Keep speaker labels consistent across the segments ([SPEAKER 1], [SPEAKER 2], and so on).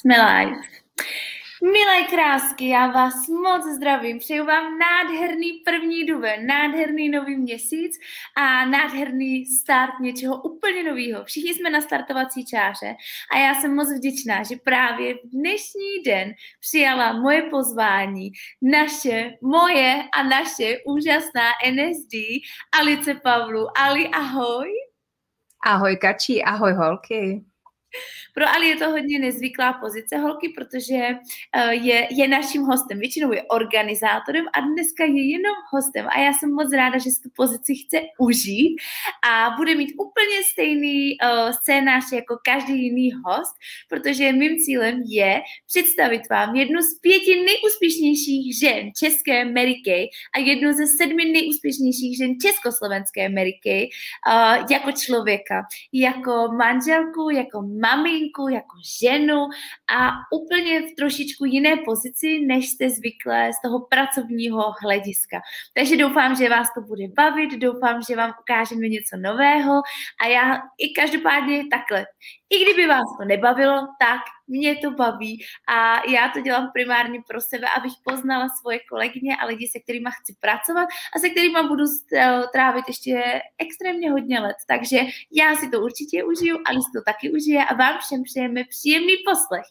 [SPEAKER 1] Jsme live. Milé krásky, já vás moc zdravím. Přeju vám nádherný první duben, nádherný nový měsíc a nádherný start něčeho úplně nového. Všichni jsme na startovací čáře a já jsem moc vděčná, že právě v dnešní den přijala moje pozvání naše, moje a naše úžasná NSD Alice Pavlu. Ali, ahoj.
[SPEAKER 2] Ahoj Kačí, ahoj holky.
[SPEAKER 1] Pro Ali je to hodně nezvyklá pozice holky, protože uh, je, je naším hostem. Většinou je organizátorem a dneska je jenom hostem. A já jsem moc ráda, že si tu pozici chce užít a bude mít úplně stejný uh, scénář jako každý jiný host, protože mým cílem je představit vám jednu z pěti nejúspěšnějších žen české Mary Kay a jednu ze sedmi nejúspěšnějších žen československé Mary Kay uh, jako člověka, jako manželku, jako maminku, jako ženu a úplně v trošičku jiné pozici, než jste zvyklé z toho pracovního hlediska. Takže doufám, že vás to bude bavit, doufám, že vám ukážeme něco nového a já i každopádně takhle. I kdyby vás to nebavilo, tak mě to baví a já to dělám primárně pro sebe, abych poznala svoje kolegyně a lidi, se kterými chci pracovat a se kterými budu trávit ještě extrémně hodně let. Takže já si to určitě užiju, ale si to taky užije a vám všem přejeme příjemný poslech.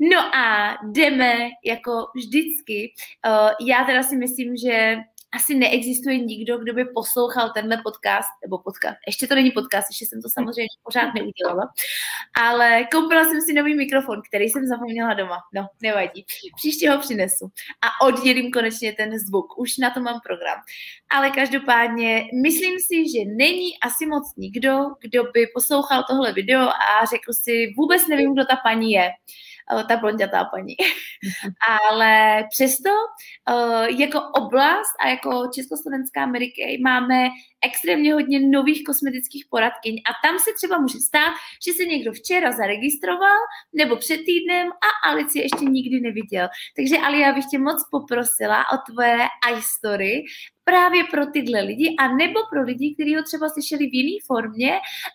[SPEAKER 1] No a jdeme jako vždycky. Já teda si myslím, že asi neexistuje nikdo, kdo by poslouchal tenhle podcast, nebo podcast, ještě to není podcast, ještě jsem to samozřejmě pořád neudělala, ale koupila jsem si nový mikrofon, který jsem zapomněla doma. No, nevadí. Příště ho přinesu a oddělím konečně ten zvuk. Už na to mám program. Ale každopádně myslím si, že není asi moc nikdo, kdo by poslouchal tohle video a řekl si, vůbec nevím, kdo ta paní je ta blondětá paní. Ale přesto eh, jako oblast a jako Československá Amerika máme extrémně hodně nových kosmetických poradkyň a tam se třeba může stát, že se někdo včera zaregistroval nebo před týdnem a Alici ještě nikdy neviděl. Takže Ali, já bych tě moc poprosila o tvoje iStory právě pro tyhle lidi a nebo pro lidi, kteří ho třeba slyšeli v jiné formě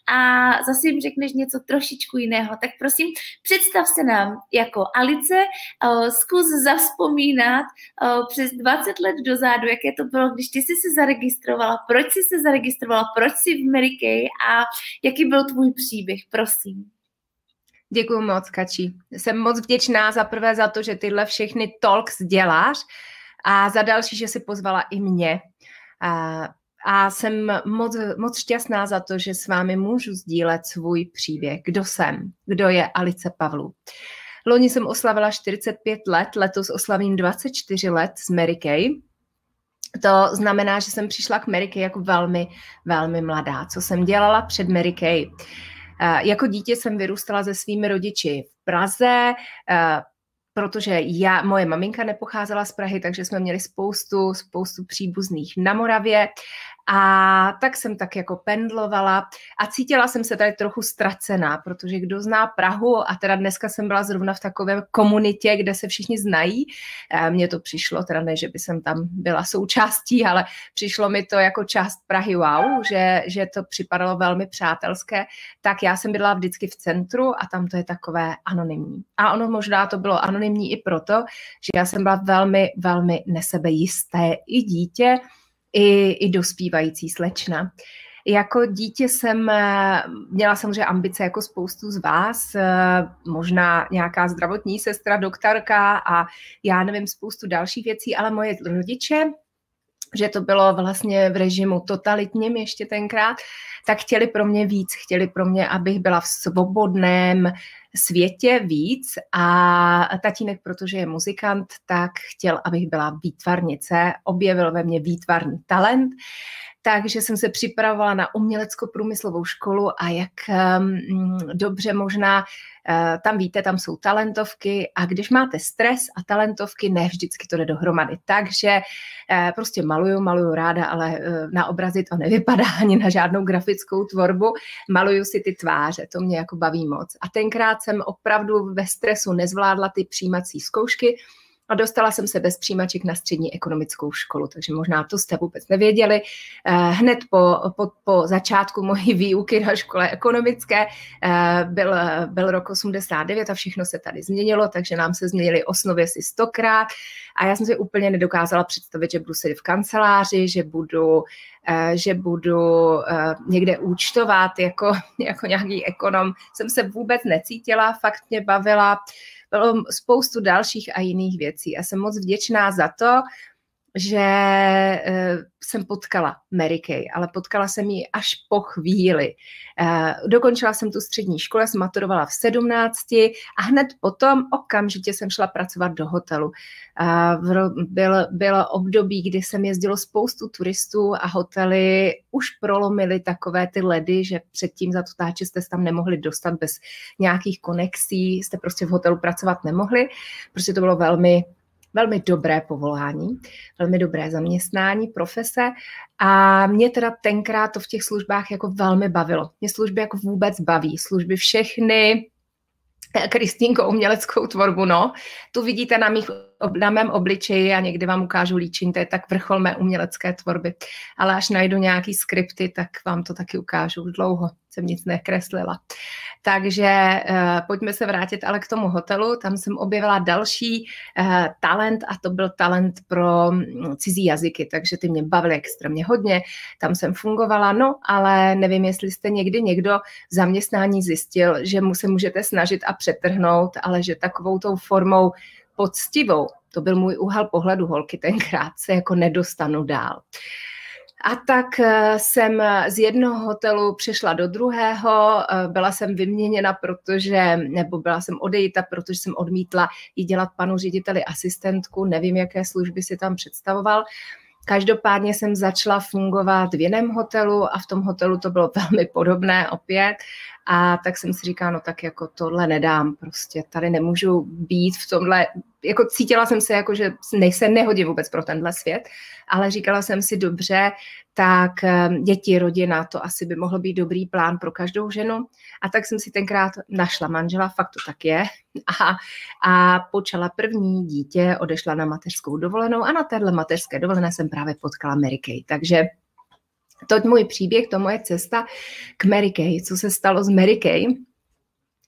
[SPEAKER 1] a zase jim řekneš něco trošičku jiného. Tak prosím, představ se nám jako Alice, zkus zavzpomínat přes 20 let dozadu, jaké to bylo, když ty jsi se zaregistrovala, proč jsi se zaregistrovala, proč jsi v Mary Kay a jaký byl tvůj příběh, prosím.
[SPEAKER 2] Děkuji moc, Kači. Jsem moc vděčná za prvé za to, že tyhle všechny talks děláš a za další, že si pozvala i mě. A, a jsem moc, moc šťastná za to, že s vámi můžu sdílet svůj příběh. Kdo jsem? Kdo je Alice Pavlu? Loni jsem oslavila 45 let, letos oslavím 24 let s Mary Kay. To znamená, že jsem přišla k Mary Kay jako velmi, velmi mladá. Co jsem dělala před Mary Kay? Jako dítě jsem vyrůstala se svými rodiči v Praze, protože já, moje maminka nepocházela z Prahy, takže jsme měli spoustu, spoustu příbuzných na Moravě a tak jsem tak jako pendlovala a cítila jsem se tady trochu ztracená, protože kdo zná Prahu a teda dneska jsem byla zrovna v takové komunitě, kde se všichni znají. Eh, mně to přišlo, teda ne, že by jsem tam byla součástí, ale přišlo mi to jako část Prahy wow, že, že to připadalo velmi přátelské. Tak já jsem byla vždycky v centru a tam to je takové anonymní. A ono možná to bylo anonymní i proto, že já jsem byla velmi, velmi nesebejisté i dítě, i, i dospívající slečna. Jako dítě jsem eh, měla samozřejmě ambice jako spoustu z vás, eh, možná nějaká zdravotní sestra, doktorka a já nevím, spoustu dalších věcí, ale moje rodiče, že to bylo vlastně v režimu totalitním ještě tenkrát, tak chtěli pro mě víc, chtěli pro mě, abych byla v svobodném světě víc. A tatínek, protože je muzikant, tak chtěl, abych byla výtvarnice, objevil ve mně výtvarný talent, takže jsem se připravovala na umělecko-průmyslovou školu a jak um, dobře možná uh, tam víte, tam jsou talentovky a když máte stres a talentovky, ne vždycky to jde dohromady. Takže uh, prostě maluju, maluju ráda, ale uh, na obrazy to nevypadá ani na žádnou grafickou tvorbu. Maluju si ty tváře, to mě jako baví moc. A tenkrát jsem opravdu ve stresu nezvládla ty přijímací zkoušky, a dostala jsem se bez přijímaček na střední ekonomickou školu, takže možná to jste vůbec nevěděli. Eh, hned po, po, po začátku mojí výuky na škole ekonomické eh, byl, byl rok 89 a všechno se tady změnilo, takže nám se změnily osnovy si stokrát a já jsem si úplně nedokázala představit, že budu sedět v kanceláři, že budu eh, že budu někde účtovat jako, jako nějaký ekonom. Jsem se vůbec necítila, fakt mě bavila spoustu dalších a jiných věcí. A jsem moc vděčná za to, že uh, jsem potkala Mary Kay, ale potkala jsem ji až po chvíli. Uh, dokončila jsem tu střední školu, jsem maturovala v 17 a hned potom okamžitě jsem šla pracovat do hotelu. Uh, byl, bylo období, kdy jsem jezdilo spoustu turistů a hotely už prolomily takové ty ledy, že předtím za to táče jste tam nemohli dostat bez nějakých konexí, jste prostě v hotelu pracovat nemohli, prostě to bylo velmi velmi dobré povolání, velmi dobré zaměstnání, profese a mě teda tenkrát to v těch službách jako velmi bavilo. Mě služby jako vůbec baví. Služby všechny, Kristýnko, uměleckou tvorbu, no. Tu vidíte na, mých, na mém obličeji a někdy vám ukážu líčení, to je tak vrchol mé umělecké tvorby. Ale až najdu nějaký skripty, tak vám to taky ukážu. Dlouho jsem nic nekreslila. Takže uh, pojďme se vrátit ale k tomu hotelu. Tam jsem objevila další uh, talent a to byl talent pro mm, cizí jazyky, takže ty mě bavily extrémně hodně. Tam jsem fungovala, no ale nevím, jestli jste někdy někdo v zaměstnání zjistil, že mu se můžete snažit a přetrhnout, ale že takovou tou formou poctivou, to byl můj úhel pohledu holky tenkrát, se jako nedostanu dál. Uh, a tak eh, jsem z jednoho hotelu přešla do druhého, eh, byla jsem vyměněna, protože, nebo byla jsem odejita, protože jsem odmítla jí dělat panu řediteli asistentku, nevím, jaké služby si tam představoval. Každopádně jsem začala fungovat v jiném hotelu a v tom hotelu to bylo velmi podobné opět. A tak jsem si říkala, no tak jako tohle nedám, prostě tady nemůžu být v tomhle, jako cítila jsem se jako, že se nehodí vůbec pro tenhle svět, ale říkala jsem si dobře, tak ehm, děti, rodina, to asi by mohl být dobrý plán pro každou ženu. A tak jsem si tenkrát našla manžela, fakt to tak je, a, a počala první dítě, odešla na mateřskou dovolenou a na téhle mateřské dovolené jsem právě potkala Mary Kay. Takže to je můj příběh, to moje cesta k Mary Kay, co se stalo s Mary Kay.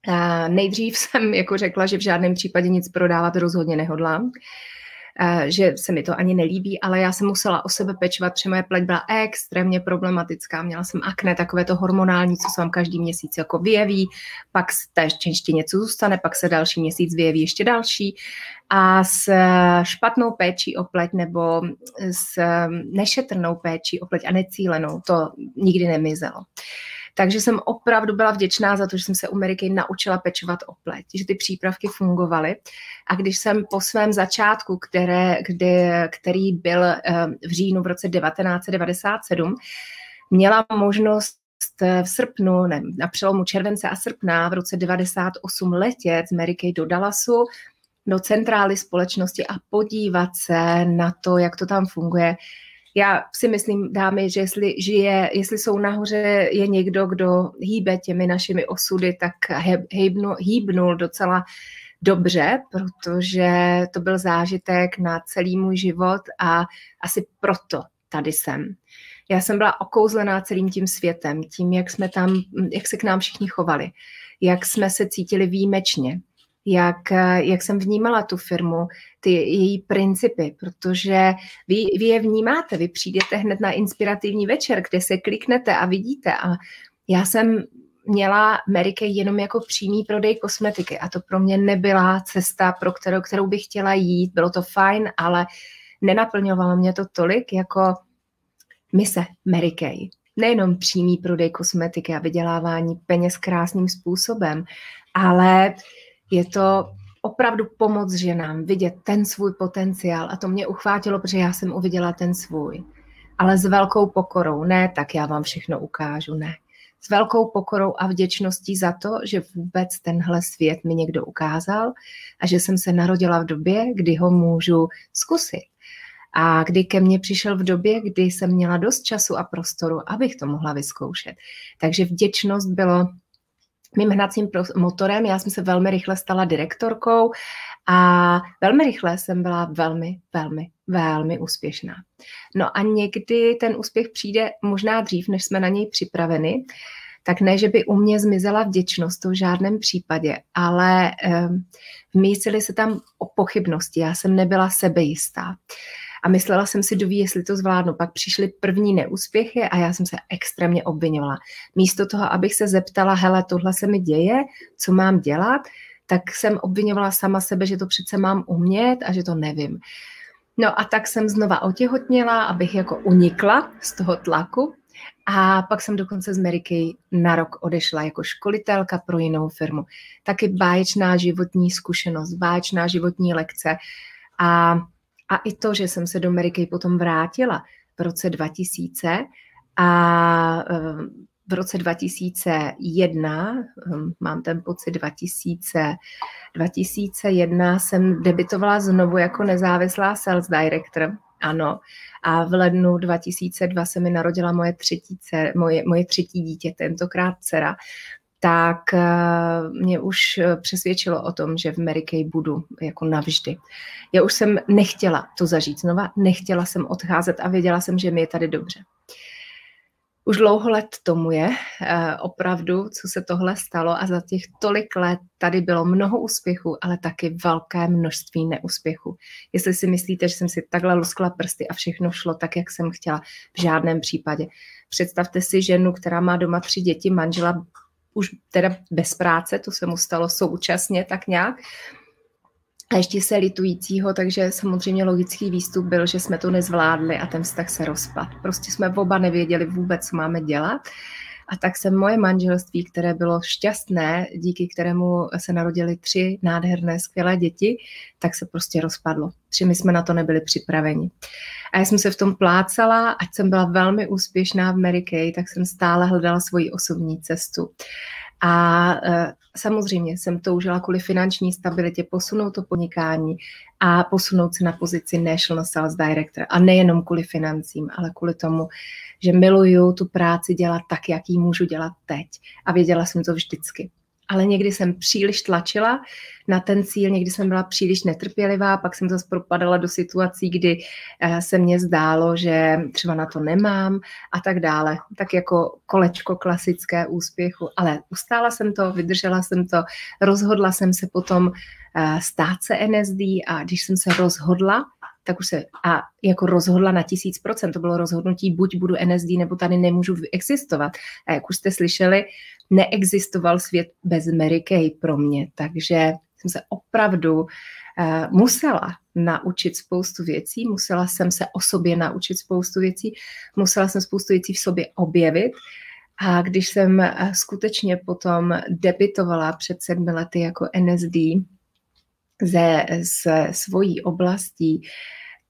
[SPEAKER 2] A nejdřív jsem jako řekla, že v žádném případě nic prodávat rozhodně nehodlám. Eh, že se mi to ani nelíbí, ale já jsem musela o sebe pečovat, protože moje pleť byla extrémně problematická. Měla jsem akné, takové to hormonální, co se vám každý měsíc jako vyjeví, pak ještě něco zůstane, pak se další měsíc vyjeví ještě další. A s špatnou péčí o pleť nebo s nešetrnou péčí o pleť a necílenou to nikdy nemizelo. Takže jsem opravdu byla vděčná za to, že jsem se u Ameriky naučila pečovat o pleť, že ty přípravky fungovaly. A když jsem po svém začátku, které, kdy, který byl eh, v říjnu v roce 1997, měla možnost v srpnu, ne, na přelomu července a srpna v roce 98 letět z Mary do Dallasu, do centrály společnosti a podívat se na to, jak to tam funguje, já si myslím, dámy, že jestli žije, jestli jsou nahoře je někdo, kdo hýbe těmi našimi osudy, tak hýbnul, hýbnul docela dobře, protože to byl zážitek na celý můj život a asi proto tady jsem. Já jsem byla okouzlená celým tím světem, tím, jak jsme tam, jak se k nám všichni chovali, jak jsme se cítili výjimečně, jak, jak jsem vnímala tu firmu, ty její principy, protože vy, vy je vnímáte, vy přijdete hned na inspirativní večer, kde se kliknete a vidíte a já jsem měla Amerike jenom jako přímý prodej kosmetiky a to pro mě nebyla cesta, pro kterou, kterou bych chtěla jít. Bylo to fajn, ale nenaplňovalo mě to tolik jako mise Mary Kay. Nejenom přímý prodej kosmetiky a vydělávání peněz krásným způsobem, ale je to opravdu pomoc ženám vidět ten svůj potenciál a to mě uchvátilo, protože já jsem uviděla ten svůj. Ale s velkou pokorou, ne tak já vám všechno ukážu, ne. S velkou pokorou a vděčností za to, že vůbec tenhle svět mi někdo ukázal a že jsem se narodila v době, kdy ho můžu zkusit. A kdy ke mně přišel v době, kdy jsem měla dost času a prostoru, abych to mohla vyzkoušet. Takže vděčnost bylo mým hnacím motorem. Já jsem se velmi rychle stala direktorkou a velmi rychle jsem byla velmi, velmi, velmi úspěšná. No a někdy ten úspěch přijde možná dřív, než jsme na něj připraveni, tak ne, že by u mě zmizela vděčnost, to v žádném případě, ale um, vmísily se tam o pochybnosti. Já jsem nebyla sebejistá. A myslela jsem si, doví, jestli to zvládnu. Pak přišly první neúspěchy a já jsem se extrémně obvinovala. Místo toho, abych se zeptala, hele, tohle se mi děje, co mám dělat, tak jsem obvinovala sama sebe, že to přece mám umět a že to nevím. No a tak jsem znova otěhotněla, abych jako unikla z toho tlaku a pak jsem dokonce z Ameriky na rok odešla jako školitelka pro jinou firmu. Taky báječná životní zkušenost, báječná životní lekce. A, a i to, že jsem se do Ameriky potom vrátila v roce 2000 a v roce 2001, hm, mám ten pocit 2000, 2001 jsem debitovala znovu jako nezávislá sales director, ano. A v lednu 2002 se mi narodila moje třetí, dcer, moje, moje třetí dítě, tentokrát dcera tak eh, mě už přesvědčilo o tom, že v Mary Kay budu jako navždy. Já už jsem nechtěla to zažít znova, nechtěla jsem odcházet a věděla jsem, že mi je tady dobře. Už dlouho let tomu je eh, opravdu, co se tohle stalo a za těch tolik let tady bylo mnoho úspěchů, ale taky velké množství neúspěchů. Jestli si myslíte, že jsem si takhle luskla prsty a všechno šlo tak, jak jsem chtěla, v žádném případě. Představte si ženu, která má doma tři děti, manžela už teda bez práce, to se mu stalo současně tak nějak, a ještě se litujícího, takže samozřejmě logický výstup byl, že jsme to nezvládli a ten vztah se rozpad. Prostě jsme oba nevěděli vůbec, co máme dělat. A tak se moje manželství, které bylo šťastné, díky kterému se narodili tři nádherné, skvělé děti, tak se prostě rozpadlo. Tři my jsme na to nebyli připraveni. A já jsem se v tom plácala, ať jsem byla velmi úspěšná v Mary Kay, tak jsem stále hledala svoji osobní cestu. A e, samozřejmě jsem toužila kvůli finanční stabilitě posunout to podnikání a posunout se na pozici National Sales Director. A nejenom kvůli financím, ale kvůli tomu, že miluju tu práci dělat tak, jak ji můžu dělat teď. A věděla jsem to vždycky ale někdy jsem příliš tlačila na ten cíl, někdy jsem byla příliš netrpělivá, pak jsem zase propadala do situací, kdy eh, se mně zdálo, že třeba na to nemám a tak dále. Tak jako kolečko klasické úspěchu, ale ustála jsem to, vydržela jsem to, rozhodla jsem se potom eh, stát se NSD a když jsem se rozhodla, tak už se a jako rozhodla na tisíc procent. To bylo rozhodnutí, buď budu NSD, nebo tady nemůžu existovat. A jak už jste slyšeli, neexistoval svět bez Mary Kay pro mě, takže jsem se opravdu uh, musela naučit spoustu věcí, musela jsem se o sobě naučit spoustu věcí, musela jsem spoustu věcí v sobě objevit. A když jsem uh, skutečně potom debitovala před sedmi lety jako NSD ze, ze svojí oblastí,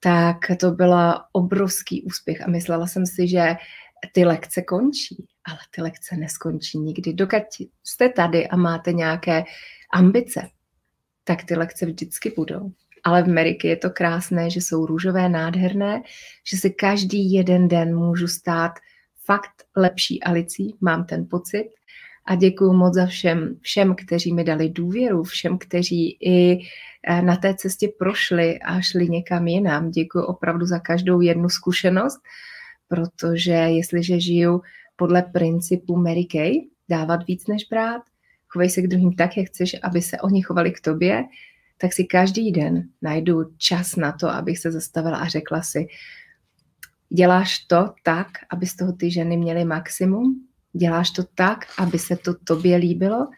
[SPEAKER 2] tak to byl obrovský úspěch a myslela jsem si, že ty lekce končí, ale ty lekce neskončí nikdy. Dokud jste tady a máte nějaké ambice, tak ty lekce vždycky budou. Ale v Ameriky je to krásné, že jsou růžové, nádherné, že si každý jeden den můžu stát fakt lepší Alicí, mám ten pocit. A děkuji moc za všem, všem, kteří mi dali důvěru, všem, kteří i eh, na té cestě prošli a šli někam jinam. Děkuji opravdu za každou jednu zkušenost protože jestliže žiju podle principu Mary Kay, dávat víc než brát, chovej se k druhým tak, jak chceš, aby se oni chovali k tobě, tak si každý den najdu čas na to, abych se zastavila a řekla si, děláš to tak, aby z toho ty ženy měly maximum, děláš to tak, aby se to tobě líbilo?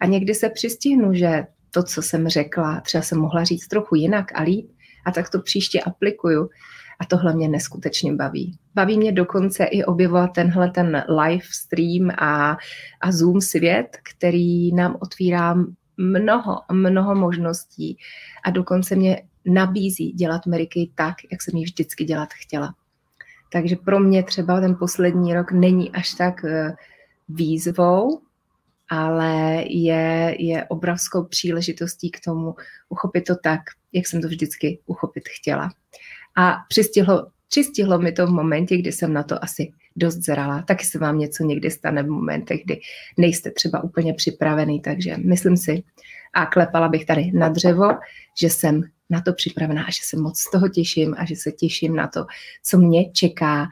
[SPEAKER 2] A někdy se přistihnu, že to, co jsem řekla, třeba jsem mohla říct trochu jinak a líp a tak to příště aplikuju a tohle mě neskutečně baví. Baví mě dokonce i objevovat tenhle ten live stream a, a Zoom svět, který nám otvírá mnoho, mnoho možností a dokonce mě nabízí dělat Meriky tak, jak jsem ji vždycky dělat chtěla. Takže pro mě třeba ten poslední rok není až tak eh, výzvou, ale je, je obrovskou příležitostí k tomu uchopit to tak, jak jsem to vždycky uchopit chtěla. A přistihlo, přistihlo mi to v momentě, kdy jsem na to asi dost zralá. Taky se vám něco někdy stane v momentech, kdy nejste třeba úplně připravený, takže myslím si, a klepala bych tady na dřevo, že jsem na to připravená a že se moc z toho těším a že se těším na to, co mě čeká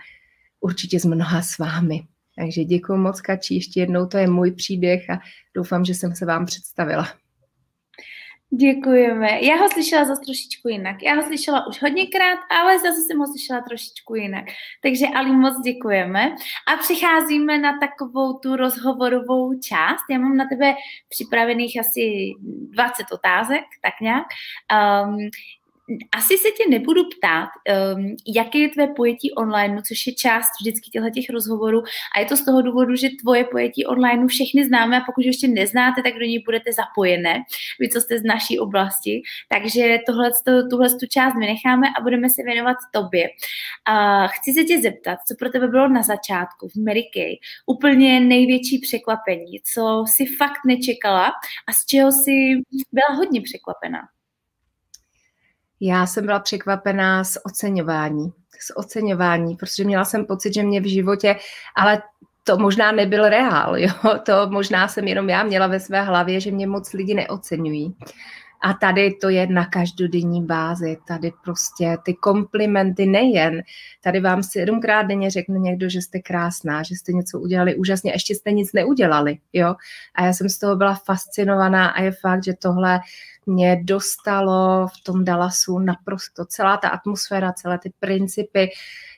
[SPEAKER 2] určitě s mnoha s vámi. Takže děkuji moc, Kači, ještě jednou, to je můj příběh a doufám, že jsem se vám představila.
[SPEAKER 1] Děkujeme. Já ho slyšela zase trošičku jinak. Já ho slyšela už hodněkrát, ale zase jsem ho slyšela trošičku jinak. Takže Ali, moc děkujeme. A přicházíme na takovou tu rozhovorovou část. Já mám na tebe připravených asi 20 otázek, tak nějak. Um, asi se tě nebudu ptát, um, jaké je tvé pojetí online, což je část vždycky těch rozhovorů a je to z toho důvodu, že tvoje pojetí online všechny známe a pokud ještě neznáte, tak do něj budete zapojené, vy, co jste z naší oblasti. Takže tohle, tuhle tu část vynecháme a budeme se věnovat tobě. Uh, chci se tě zeptat, co pro tebe bylo na začátku v Mary Kay úplně největší překvapení, co si fakt nečekala a z čeho si byla hodně překvapená.
[SPEAKER 2] Já jsem byla překvapená z oceňování. Z oceňování, protože měla jsem pocit, že mě v životě, ale to možná nebyl reál, jo? to možná jsem jenom já měla ve své hlavě, že mě moc lidi neoceňují. A tady to je na každodenní bázi, tady prostě ty komplimenty nejen, tady vám sedmkrát denně řekne někdo, že jste krásná, že jste něco udělali úžasně, ještě jste nic neudělali, jo. A já jsem z toho byla fascinovaná a je fakt, že tohle mě dostalo v tom Dallasu naprosto celá ta atmosféra, celé ty principy.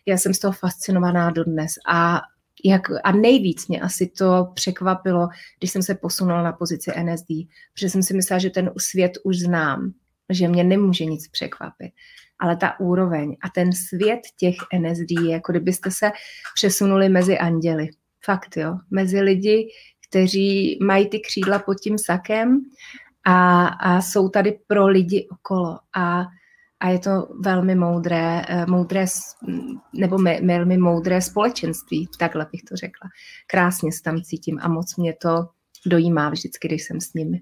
[SPEAKER 2] Já jsem z toho fascinovaná dodnes a jak, a nejvíc mě asi to překvapilo, když jsem se posunula na pozici NSD, protože jsem si myslela, že ten svět už znám, že mě nemůže nic překvapit. Ale ta úroveň a ten svět těch NSD je, jako kdybyste se přesunuli mezi anděly. Fakt, jo. Mezi lidi, kteří mají ty křídla pod tím sakem a, a jsou tady pro lidi okolo. A, a je to velmi moudré, eh, moudré nebo velmi moudré společenství, takhle bych to řekla. Krásně se tam cítím a moc mě to dojímá vždycky, když jsem s nimi.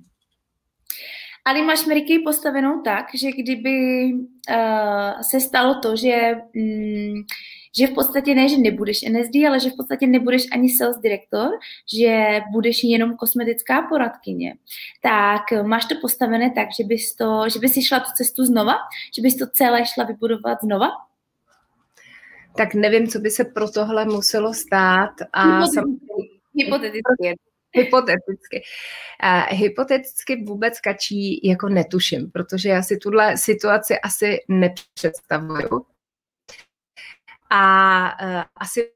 [SPEAKER 1] Ale máš Meriky postavenou tak, že kdyby uh, se stalo to, že um, že v podstatě ne, že nebudeš NSD, ale že v podstatě nebudeš ani sales direktor, že budeš jenom kosmetická poradkyně, tak máš to postavené tak, že bys, to, že bys si šla tu cestu znova, že bys to celé šla vybudovat znova?
[SPEAKER 2] Tak nevím, co by se pro tohle muselo stát. A
[SPEAKER 1] hypoteticky. hypoteticky.
[SPEAKER 2] Hypoteticky. Uh, hypoteticky vůbec kačí jako netuším, protože já si tuhle situaci asi nepředstavuju a uh, asi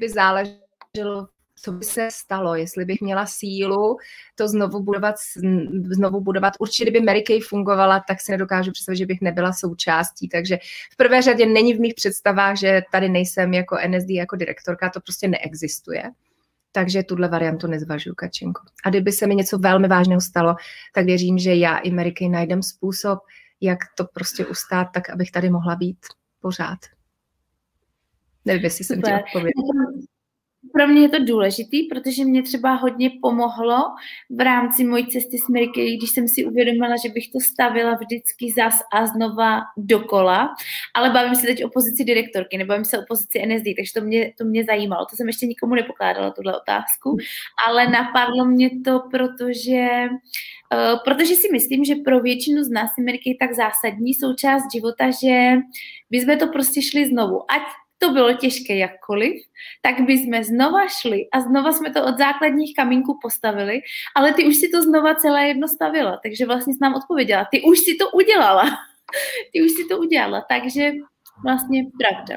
[SPEAKER 2] by záleželo, co by se stalo, jestli bych měla sílu to znovu budovat, znovu budovat. Určitě, kdyby Mary Kay fungovala, tak si nedokážu představit, že bych nebyla součástí. Takže v prvé řadě není v mých představách, že tady nejsem jako NSD, jako direktorka, to prostě neexistuje. Takže tuhle variantu nezvažuji, Kačenko. A kdyby se mi něco velmi vážného stalo, tak věřím, že já i Mary Kay najdem způsob, jak to prostě ustát, tak abych tady mohla být pořád. Nevím, jestli jsem ti odpověděla.
[SPEAKER 1] Pro mě je to důležitý, protože mě třeba hodně pomohlo v rámci mojí cesty s Mary když jsem si uvědomila, že bych to stavila vždycky zas a znova dokola, ale bavím se teď o pozici direktorky, nebavím se o pozici NSD, takže to mě, to mě zajímalo. To jsem ještě nikomu nepokládala, tuhle otázku, ale napadlo mě to, protože Uh, protože si myslím, že pro většinu z nás je tak zásadní součást života, že bychom to prostě šli znovu. Ať to bylo těžké jakkoliv, tak by jsme znova šli a znova jsme to od základních kamínků postavili, ale ty už si to znova celé jedno stavila, takže vlastně jsi nám odpověděla, ty už si to udělala, ty už si to udělala, takže vlastně pravda.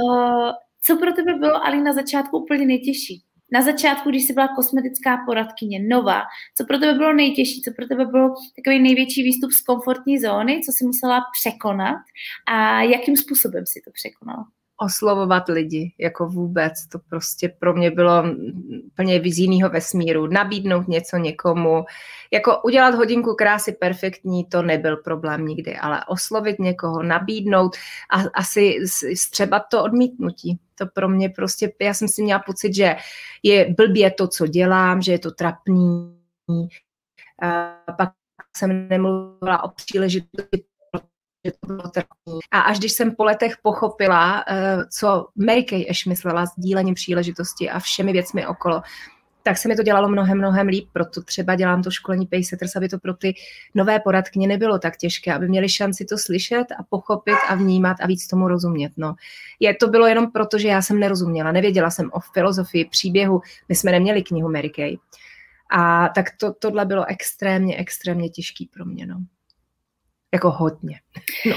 [SPEAKER 1] Uh, co pro tebe bylo, Ali, na začátku úplně nejtěžší? Na začátku, když jsi byla kosmetická poradkyně, nová, co pro tebe bylo nejtěžší, co pro tebe bylo takový největší výstup z komfortní zóny, co jsi musela překonat a jakým způsobem si to překonala?
[SPEAKER 2] Oslovovat lidi, jako vůbec. To prostě pro mě bylo plně z jiného vesmíru. Nabídnout něco někomu, jako udělat hodinku krásy perfektní, to nebyl problém nikdy, ale oslovit někoho, nabídnout a asi třeba to odmítnutí. To pro mě prostě, já jsem si měla pocit, že je blbě to, co dělám, že je to trapný. A pak jsem nemluvila o příležitosti že to bylo. A až když jsem po letech pochopila, uh, co Mary Kay Ash myslela s dílením příležitosti a všemi věcmi okolo, tak se mi to dělalo mnohem, mnohem líp, proto třeba dělám to školení Paysetters, aby to pro ty nové poradkyně nebylo tak těžké, aby měli šanci to slyšet a pochopit a vnímat a víc tomu rozumět. No. Je, to bylo jenom proto, že já jsem nerozuměla, nevěděla jsem o filozofii, příběhu, my jsme neměli knihu Mary Kay. A tak to, tohle bylo extrémně, extrémně těžký pro mě. No. Jako hodně. No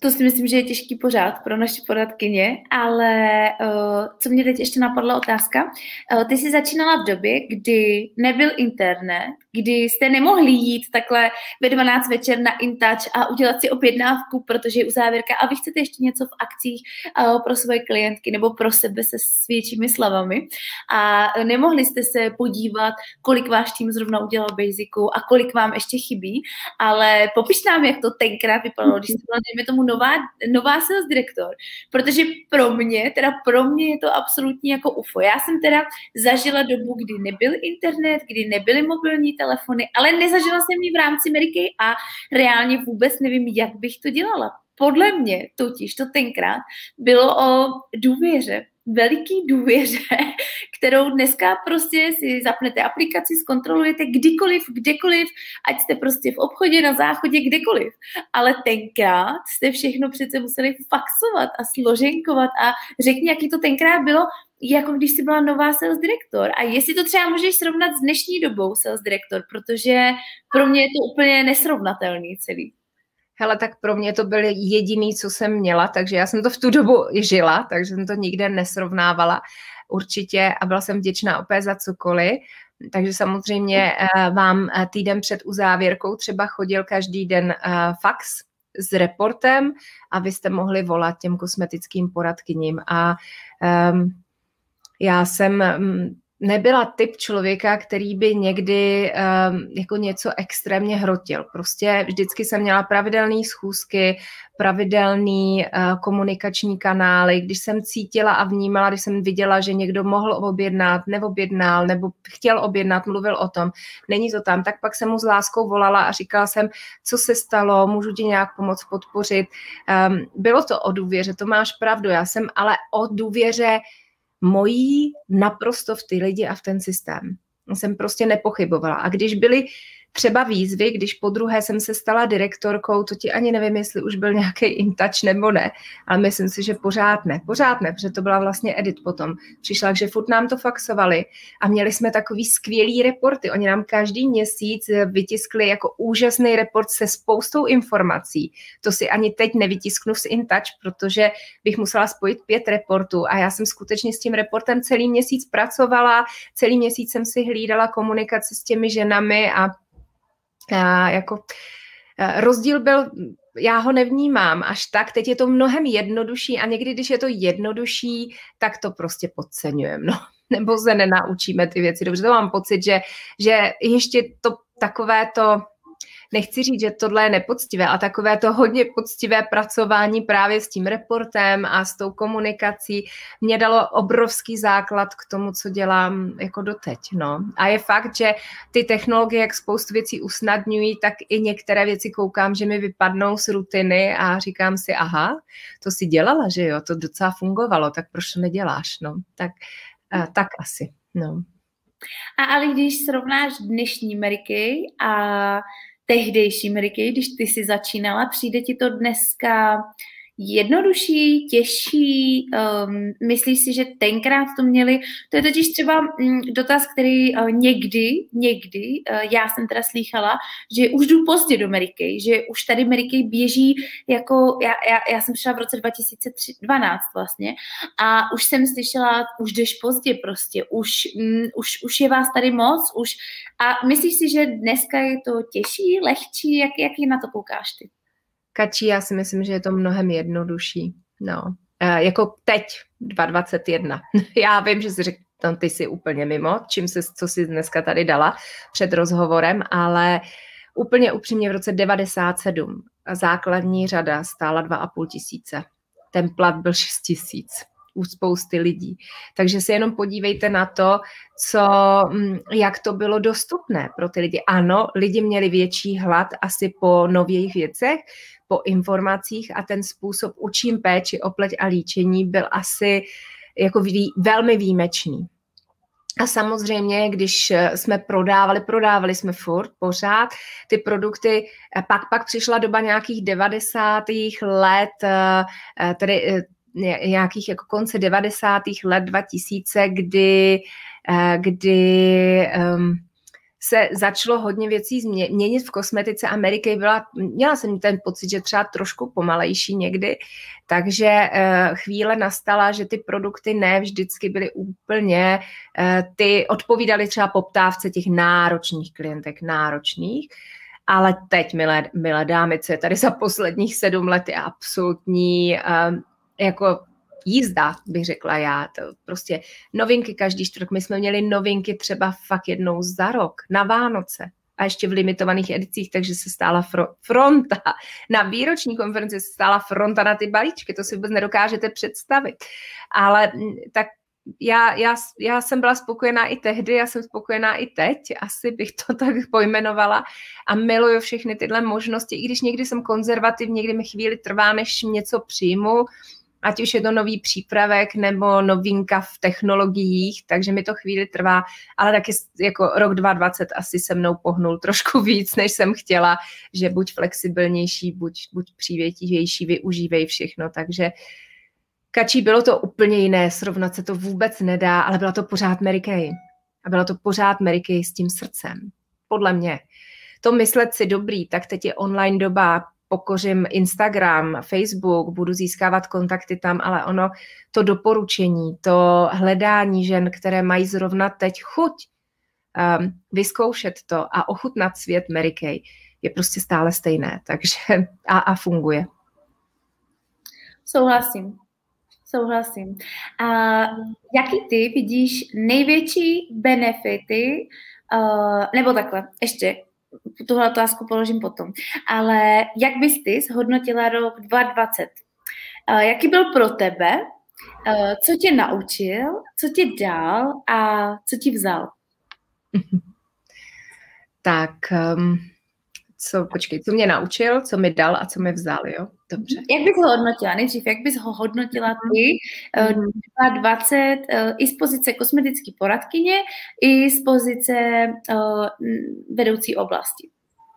[SPEAKER 1] to si myslím, že je těžký pořád pro naše poradkyně, ale uh, co mě teď ještě napadla otázka. Uh, ty jsi začínala v době, kdy nebyl internet, kdy jste nemohli jít takhle ve 12 večer na InTouch a udělat si objednávku, protože je uzávěrka a vy chcete ještě něco v akcích uh, pro svoje klientky nebo pro sebe se svědčími slavami a nemohli jste se podívat, kolik váš tým zrovna udělal Basicu a kolik vám ještě chybí, ale popiš nám, jak to tenkrát vypadalo, když jste byla, dejme tomu, nová, nová sales direktor, protože pro mě, teda pro mě je to absolutně jako UFO. Já jsem teda zažila dobu, kdy nebyl internet, kdy nebyly mobilní telefony, ale nezažila jsem ji v rámci Ameriky a reálně vůbec nevím, jak bych to dělala. Podle mě totiž to tenkrát bylo o důvěře, veliký důvěře, kterou dneska prostě si zapnete aplikaci, zkontrolujete kdykoliv, kdekoliv, ať jste prostě v obchodě, na záchodě, kdekoliv. Ale tenkrát jste všechno přece museli faxovat a složenkovat a řekni, jaký to tenkrát bylo, jako když jsi byla nová sales direktor. A jestli to třeba můžeš srovnat s dnešní dobou sales direktor, protože pro mě je to úplně nesrovnatelný celý.
[SPEAKER 2] Hele, tak pro mě to byl jediný, co jsem měla, takže já jsem to v tu dobu žila, takže jsem to nikde nesrovnávala určitě a byla jsem vděčná opět za cokoliv. Takže samozřejmě eh, vám eh, týden před uzávěrkou třeba chodil každý den eh, fax s reportem a vy jste mohli volat těm kosmetickým poradkyním. A um, já jsem mm, nebyla typ člověka, který by někdy um, jako něco extrémně hrotil. Prostě vždycky jsem měla pravidelné schůzky, pravidelný uh, komunikační kanály. Když jsem cítila a vnímala, když jsem viděla, že někdo mohl objednat, neobjednal, nebo chtěl objednat, mluvil o tom, není to tam, tak pak jsem mu s láskou volala a říkala jsem, co se stalo, můžu ti nějak pomoct podpořit. Um, bylo to o důvěře, to máš pravdu, já jsem ale o důvěře mojí naprosto v ty lidi a v ten systém. Jsem prostě nepochybovala. A když byly třeba výzvy, když po druhé jsem se stala direktorkou, to ti ani nevím, jestli už byl nějaký intouch nebo ne, ale myslím si, že pořád ne, pořád ne, protože to byla vlastně edit potom. Přišla, že furt nám to faxovali a měli jsme takový skvělý reporty. Oni nám každý měsíc vytiskli jako úžasný report se spoustou informací. To si ani teď nevytisknu z intouch, protože bych musela spojit pět reportů a já jsem skutečně s tím reportem celý měsíc pracovala, celý měsíc jsem si hlídala komunikaci s těmi ženami a jako rozdíl byl, já ho nevnímám až tak, teď je to mnohem jednodušší a někdy, když je to jednodušší, tak to prostě podceňujeme, no. Nebo se nenaučíme ty věci. Dobře, to mám pocit, že, že ještě to takové to nechci říct, že tohle je nepoctivé, a takové to hodně poctivé pracování právě s tím reportem a s tou komunikací mě dalo obrovský základ k tomu, co dělám jako doteď. No. A je fakt, že ty technologie, jak spoustu věcí usnadňují, tak i některé věci koukám, že mi vypadnou z rutiny a říkám si, aha, to si dělala, že jo, to docela fungovalo, tak proč to neděláš? No. Tak, uh, tak asi. No.
[SPEAKER 1] A ale když srovnáš dnešní Ameriky a tehdejší Ricky, když ty si začínala, přijde ti to dneska jednodušší, těžší? Um, myslíš si, že tenkrát to měli? To je totiž třeba um, dotaz, který uh, někdy, někdy, uh, já jsem teda slýchala, že už jdu pozdě do Ameriky, že už tady Ameriky běží jako, já, já, já jsem šla v roce 2012 vlastně a už jsem slyšela, už jdeš pozdě prostě, už, um, už, už je vás tady moc, už a myslíš si, že dneska je to těžší, lehčí, jak, jak na to koukáš ty?
[SPEAKER 2] Kačí, já si myslím, že je to mnohem jednodušší. No. E, jako teď, 2021. já vím, že jsi řekl, tam ty jsi úplně mimo, čím se, co jsi dneska tady dala před rozhovorem, ale úplně upřímně v roce 97 základní řada stála 2,5 tisíce. Ten plat byl 6 tisíc. u spousty lidí. Takže se jenom podívejte na to, co, mm, jak to bylo dostupné pro ty lidi. Ano, lidi měli větší hlad asi po nových věcech, po informacích a ten způsob učím péči o pleť a líčení byl asi jako vý, velmi výjimečný. A samozřejmě, když jsme prodávali, prodávali jsme furt pořád ty produkty, pak, pak přišla doba nějakých 90. let, eh, eh, tedy eh, nějakých jako konce 90. let 2000, kdy, kdy um, se začalo hodně věcí změnit v kosmetice. Ameriky byla, měla jsem ten pocit, že třeba trošku pomalejší někdy, takže uh, chvíle nastala, že ty produkty ne vždycky byly úplně, uh, ty odpovídaly třeba poptávce těch náročných klientek, náročných, ale teď, milé, milé dámy, co je tady za posledních sedm let, je absolutní um, jako jízda, bych řekla já. To prostě novinky každý čtvrtek. My jsme měli novinky třeba fakt jednou za rok, na Vánoce a ještě v limitovaných edicích, takže se stála fronta. Na výroční konferenci se stála fronta na ty balíčky, to si vůbec nedokážete představit. Ale tak já, já, já jsem byla spokojená i tehdy, já jsem spokojená i teď, asi bych to tak pojmenovala a miluju všechny tyhle možnosti, i když někdy jsem konzervativní, někdy mi chvíli trvá, než něco přijmu, ať už je to nový přípravek nebo novinka v technologiích, takže mi to chvíli trvá, ale taky jako rok 2020 asi se mnou pohnul trošku víc, než jsem chtěla, že buď flexibilnější, buď, buď přívětivější, využívej všechno, takže Kačí bylo to úplně jiné, srovnat se to vůbec nedá, ale byla to pořád Mary Kay. A byla to pořád Mary Kay s tím srdcem. Podle mě. To myslet si dobrý, tak teď je online doba, pokořím Instagram, Facebook, budu získávat kontakty tam, ale ono, to doporučení, to hledání žen, které mají zrovna teď chuť um, vyzkoušet to a ochutnat svět Mary Kay, je prostě stále stejné, takže a, a funguje.
[SPEAKER 1] Souhlasím. Souhlasím. A jaký ty vidíš největší benefity, uh, nebo takhle, ještě tuhle otázku položím potom. Ale jak bys ty zhodnotila rok 2020? Uh, jaký byl pro tebe? Uh, co tě naučil? Co tě dal? A co ti vzal?
[SPEAKER 2] Tak, um, co, počkej, co mě naučil, co mi dal a co mi vzal, jo? Dobře.
[SPEAKER 1] Jak bys ho hodnotila? Nejdřív, jak bys ho hodnotila ty, uh, 20, uh, i z pozice kosmetické poradkyně, i z pozice uh, vedoucí oblasti?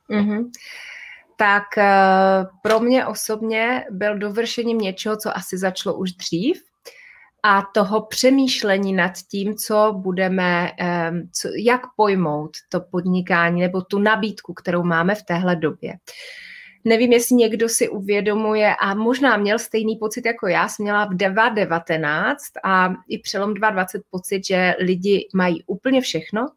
[SPEAKER 2] Mm-hmm. Tak uh, pro mě osobně byl dovršením něčeho, co asi začalo už dřív, a toho přemýšlení nad tím, co budeme, co, jak pojmout to podnikání nebo tu nabídku, kterou máme v téhle době. Nevím, jestli někdo si uvědomuje a možná měl stejný pocit jako já, jsem měla v 2019 a i přelom 2020 pocit, že lidi mají úplně všechno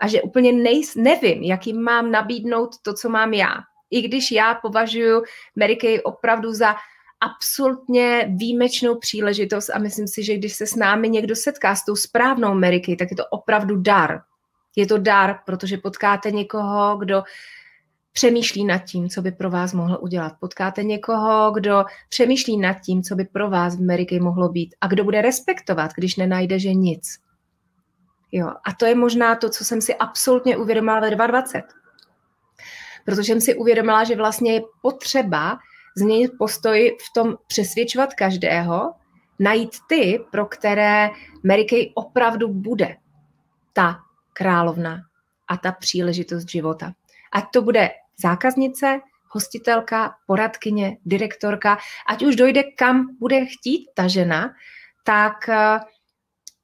[SPEAKER 2] a že úplně nejs, nevím, jaký mám nabídnout to, co mám já. I když já považuji Mary Kay opravdu za absolutně výjimečnou příležitost a myslím si, že když se s námi někdo setká s tou správnou Ameriky, tak je to opravdu dar. Je to dar, protože potkáte někoho, kdo přemýšlí nad tím, co by pro vás mohl udělat. Potkáte někoho, kdo přemýšlí nad tím, co by pro vás v Ameriky mohlo být a kdo bude respektovat, když nenajde, že nic. Jo, a to je možná to, co jsem si absolutně uvědomila ve 2020. Protože jsem si uvědomila, že vlastně je potřeba změnit postoj v tom přesvědčovat každého, najít ty, pro které Mary Kay opravdu bude ta královna a ta příležitost života. Ať to bude zákaznice, hostitelka, poradkyně, direktorka, ať už dojde kam bude chtít ta žena, tak uh,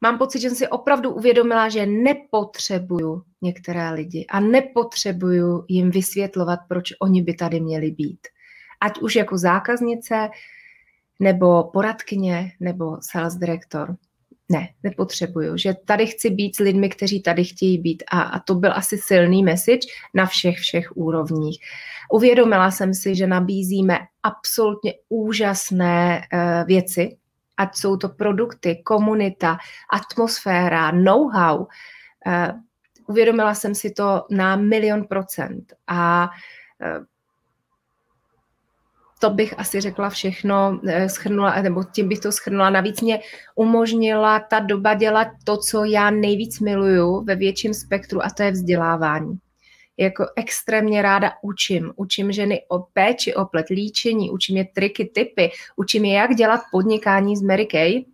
[SPEAKER 2] mám pocit, že jsem si opravdu uvědomila, že nepotřebuju některé lidi a nepotřebuju jim vysvětlovat, proč oni by tady měli být ať už jako zákaznice, nebo poradkyně, nebo sales director. Ne, nepotřebuju, že tady chci být s lidmi, kteří tady chtějí být a, a to byl asi silný message na všech, všech úrovních. Uvědomila jsem si, že nabízíme absolutně úžasné uh, věci, ať jsou to produkty, komunita, atmosféra, know-how. Uh, uvědomila jsem si to na milion procent a uh, to bych asi řekla všechno, eh, schrnula, nebo tím bych to schrnula. Navíc mě umožnila ta doba dělat to, co já nejvíc miluju ve větším spektru a to je vzdělávání. Jako extrémně ráda učím. Učím ženy o péči, o plet líčení, učím je triky, typy, učím je, jak dělat podnikání z Mary Kay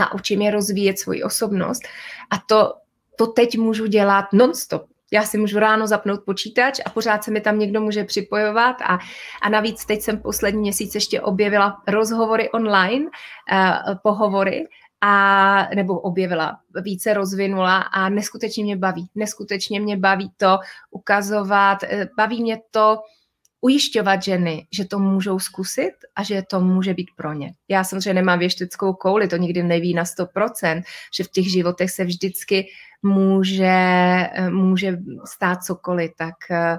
[SPEAKER 2] a učím je rozvíjet svoji osobnost. A to, to teď můžu dělat nonstop já si můžu ráno zapnout počítač a pořád se mi tam někdo může připojovat a, a navíc teď jsem poslední měsíc ještě objevila rozhovory online, uh, pohovory, a nebo objevila, více rozvinula a neskutečně mě baví. Neskutečně mě baví to ukazovat, eh, baví mě to ujišťovat ženy, že to můžou zkusit a že to může být pro ně. Já samozřejmě nemám věštickou kouli, to nikdy neví na 100%, že v těch životech se vždycky může, může stát cokoliv, tak eh,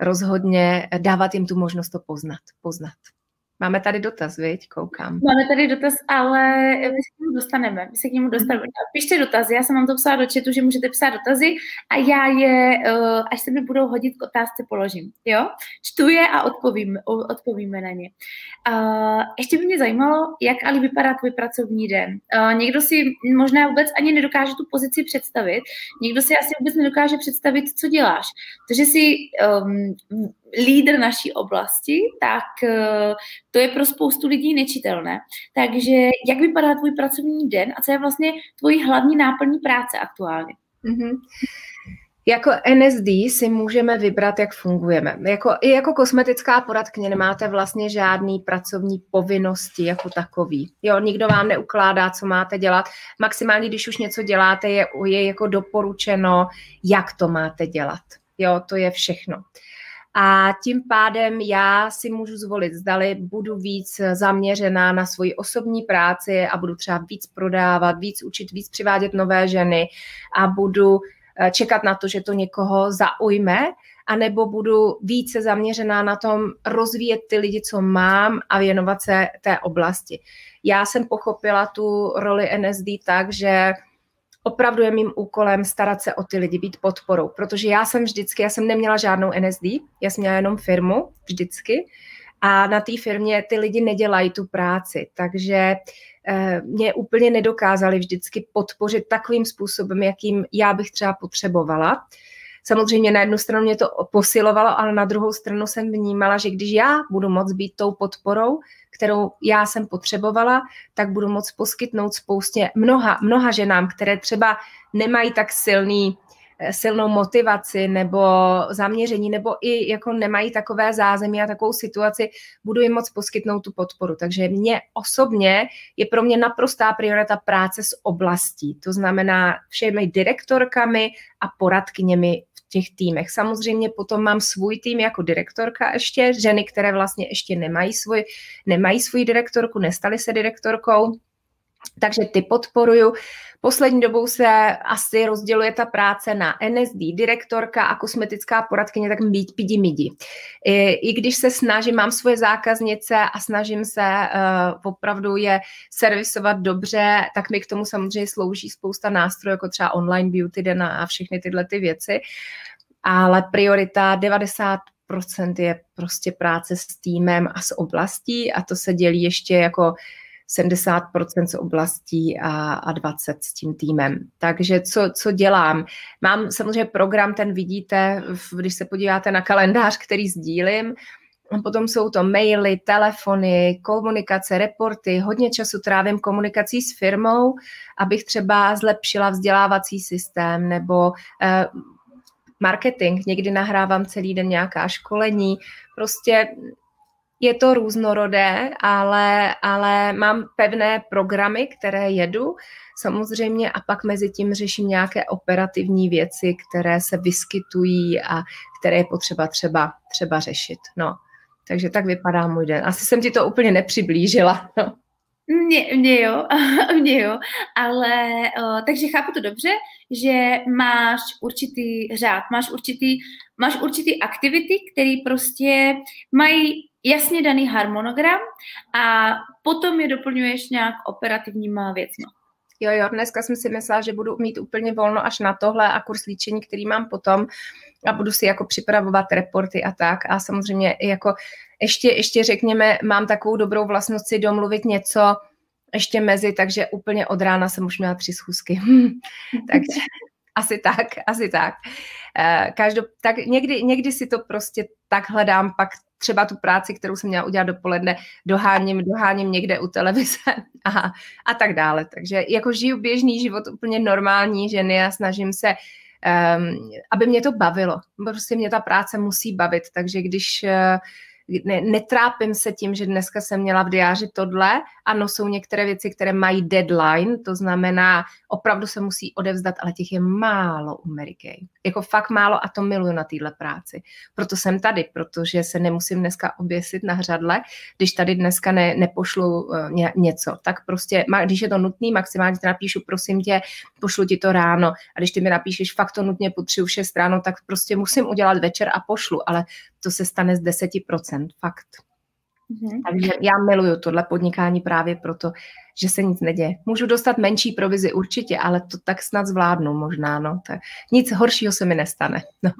[SPEAKER 2] rozhodně dávat jim tu možnost to poznat. poznat. Máme tady dotaz, viď? Koukám.
[SPEAKER 1] Máme tady dotaz, ale my se k němu dostaneme. My se k němu dostaneme. Mhm. Pište dotazy, já jsem vám to psala do chatu, že můžete psát dotazy a já je, eh, až se mi budou hodit k otázce, položím. Jo? Čtu je a odpovím, odpovíme na ně. Uh, ještě by mě zajímalo, jak Ali vypadá tvůj pracovní den. Uh, někdo si možná vůbec ani nedokáže tu pozici představit, někdo si asi vůbec nedokáže představit, co děláš. Takže si um, lídr naší oblasti, tak to je pro spoustu lidí nečitelné. Takže jak vypadá tvůj pracovní den a co je vlastně tvojí hlavní náplní práce aktuálně? Mm-hmm.
[SPEAKER 2] Jako NSD si můžeme vybrat, jak fungujeme. Jako, I jako kosmetická poradkyně nemáte vlastně žádný pracovní povinnosti jako takový. Jo, nikdo vám neukládá, co máte dělat. Maximálně, když už něco děláte, je, je jako doporučeno, jak to máte dělat. Jo, to je všechno. A tím pádem já si můžu zvolit, zdali budu víc zaměřená na svoji osobní práci a budu třeba víc prodávat, víc učit, víc přivádět nové ženy a budu eh, čekat na to, že to někoho zaujme, anebo budu více zaměřená na tom rozvíjet ty lidi, co mám a věnovat se té oblasti. Já jsem pochopila tu roli NSD tak, že opravdu je mým úkolem starat se o ty lidi, být podporou, protože já jsem vždycky, já jsem neměla žádnou NSD, já jsem měla jenom firmu vždycky a na té firmě ty lidi nedělají tu práci, takže eh, mě úplně nedokázali vždycky podpořit takovým způsobem, jakým já bych třeba potřebovala. Samozřejmě na jednu stranu mě to posilovalo, ale na druhou stranu jsem vnímala, že když já budu moct být tou podporou, kterou já jsem potřebovala, tak budu moct poskytnout spoustě mnoha, mnoha ženám, které třeba nemají tak silný eh, silnou motivaci nebo zaměření, nebo i jako nemají takové zázemí a takovou situaci, budu jim moc poskytnout tu podporu. Takže mě osobně je pro mě naprostá priorita práce s oblastí. To znamená všemi direktorkami a poradkyněmi těch týmech. Samozřejmě potom mám svůj tým jako direktorka ještě, ženy, které vlastně ještě nemají svůj, nemají svůj direktorku, nestaly se direktorkou, takže ty podporuju. Poslední dobou se asi rozděluje ta práce na NSD, direktorka a kosmetická poradkyně, tak být pidi midi. I, I když se snažím, mám svoje zákaznice a snažím se uh, opravdu je servisovat dobře, tak mi k tomu samozřejmě slouží spousta nástrojů, jako třeba online beauty den a všechny tyhle ty věci. Ale priorita 90% je prostě práce s týmem a s oblastí a to se dělí ještě jako 70% z oblastí a, a 20 s tím týmem. Takže co, co dělám? Mám samozřejmě program, ten vidíte, když se podíváte na kalendář, který sdílím, Potom jsou to maily, telefony, komunikace, reporty. Hodně času trávím komunikací s firmou, abych třeba zlepšila vzdělávací systém nebo eh, marketing. Někdy nahrávám celý den nějaká školení. Prostě je to různorodé, ale, ale mám pevné programy, které jedu samozřejmě a pak mezi tím řeším nějaké operativní věci, které se vyskytují a které je potřeba třeba, třeba řešit. No. Takže tak vypadá můj den. Asi jsem ti to úplně nepřiblížila. No.
[SPEAKER 1] Mně, mě jo, mě jo, ale uh, takže chápu to dobře, že máš určitý řád, máš určitý, máš určitý aktivity, které prostě mají jasně daný harmonogram a potom je doplňuješ nějak operativníma věcmi.
[SPEAKER 2] Jo, jo, dneska jsem si myslela, že budu mít úplně volno až na tohle a kurz líčení, který mám potom a budu si jako připravovat reporty a tak a samozřejmě jako ještě, ještě řekněme, mám takovou dobrou vlastnost si domluvit něco ještě mezi, takže úplně od rána jsem už měla tři schůzky. takže asi tak, asi tak. Eh, každop, tak někdy, někdy si to prostě tak hledám, pak třeba tu práci, kterou jsem měla udělat dopoledne, doháním, doháním někde u televize a, a tak dále. Takže jako žiju běžný život úplně normální ženy a snažím se um, aby mě to bavilo. Prostě mě ta práce musí bavit, takže když uh, ne, netrápím se tím, že dneska jsem měla v diáři tohle. Ano, jsou některé věci, které mají deadline, to znamená, opravdu se musí odevzdat, ale těch je málo u Mary Kay. Jako fakt málo a to miluju na téhle práci. Proto jsem tady, protože se nemusím dneska oběsit na hřadle, když tady dneska ne, nepošlu uh, ně, něco. Tak prostě, když je to nutný, maximálně napíšu, prosím tě, pošlu ti to ráno. A když ty mi napíšeš, fakt to nutně potřebuji 6 ráno, tak prostě musím udělat večer a pošlu, ale to se stane z 10%, fakt. Mm-hmm. Takže já miluju tohle podnikání právě proto, že se nic neděje. Můžu dostat menší provizi určitě, ale to tak snad zvládnu možná, no. To nic horšího se mi nestane. No.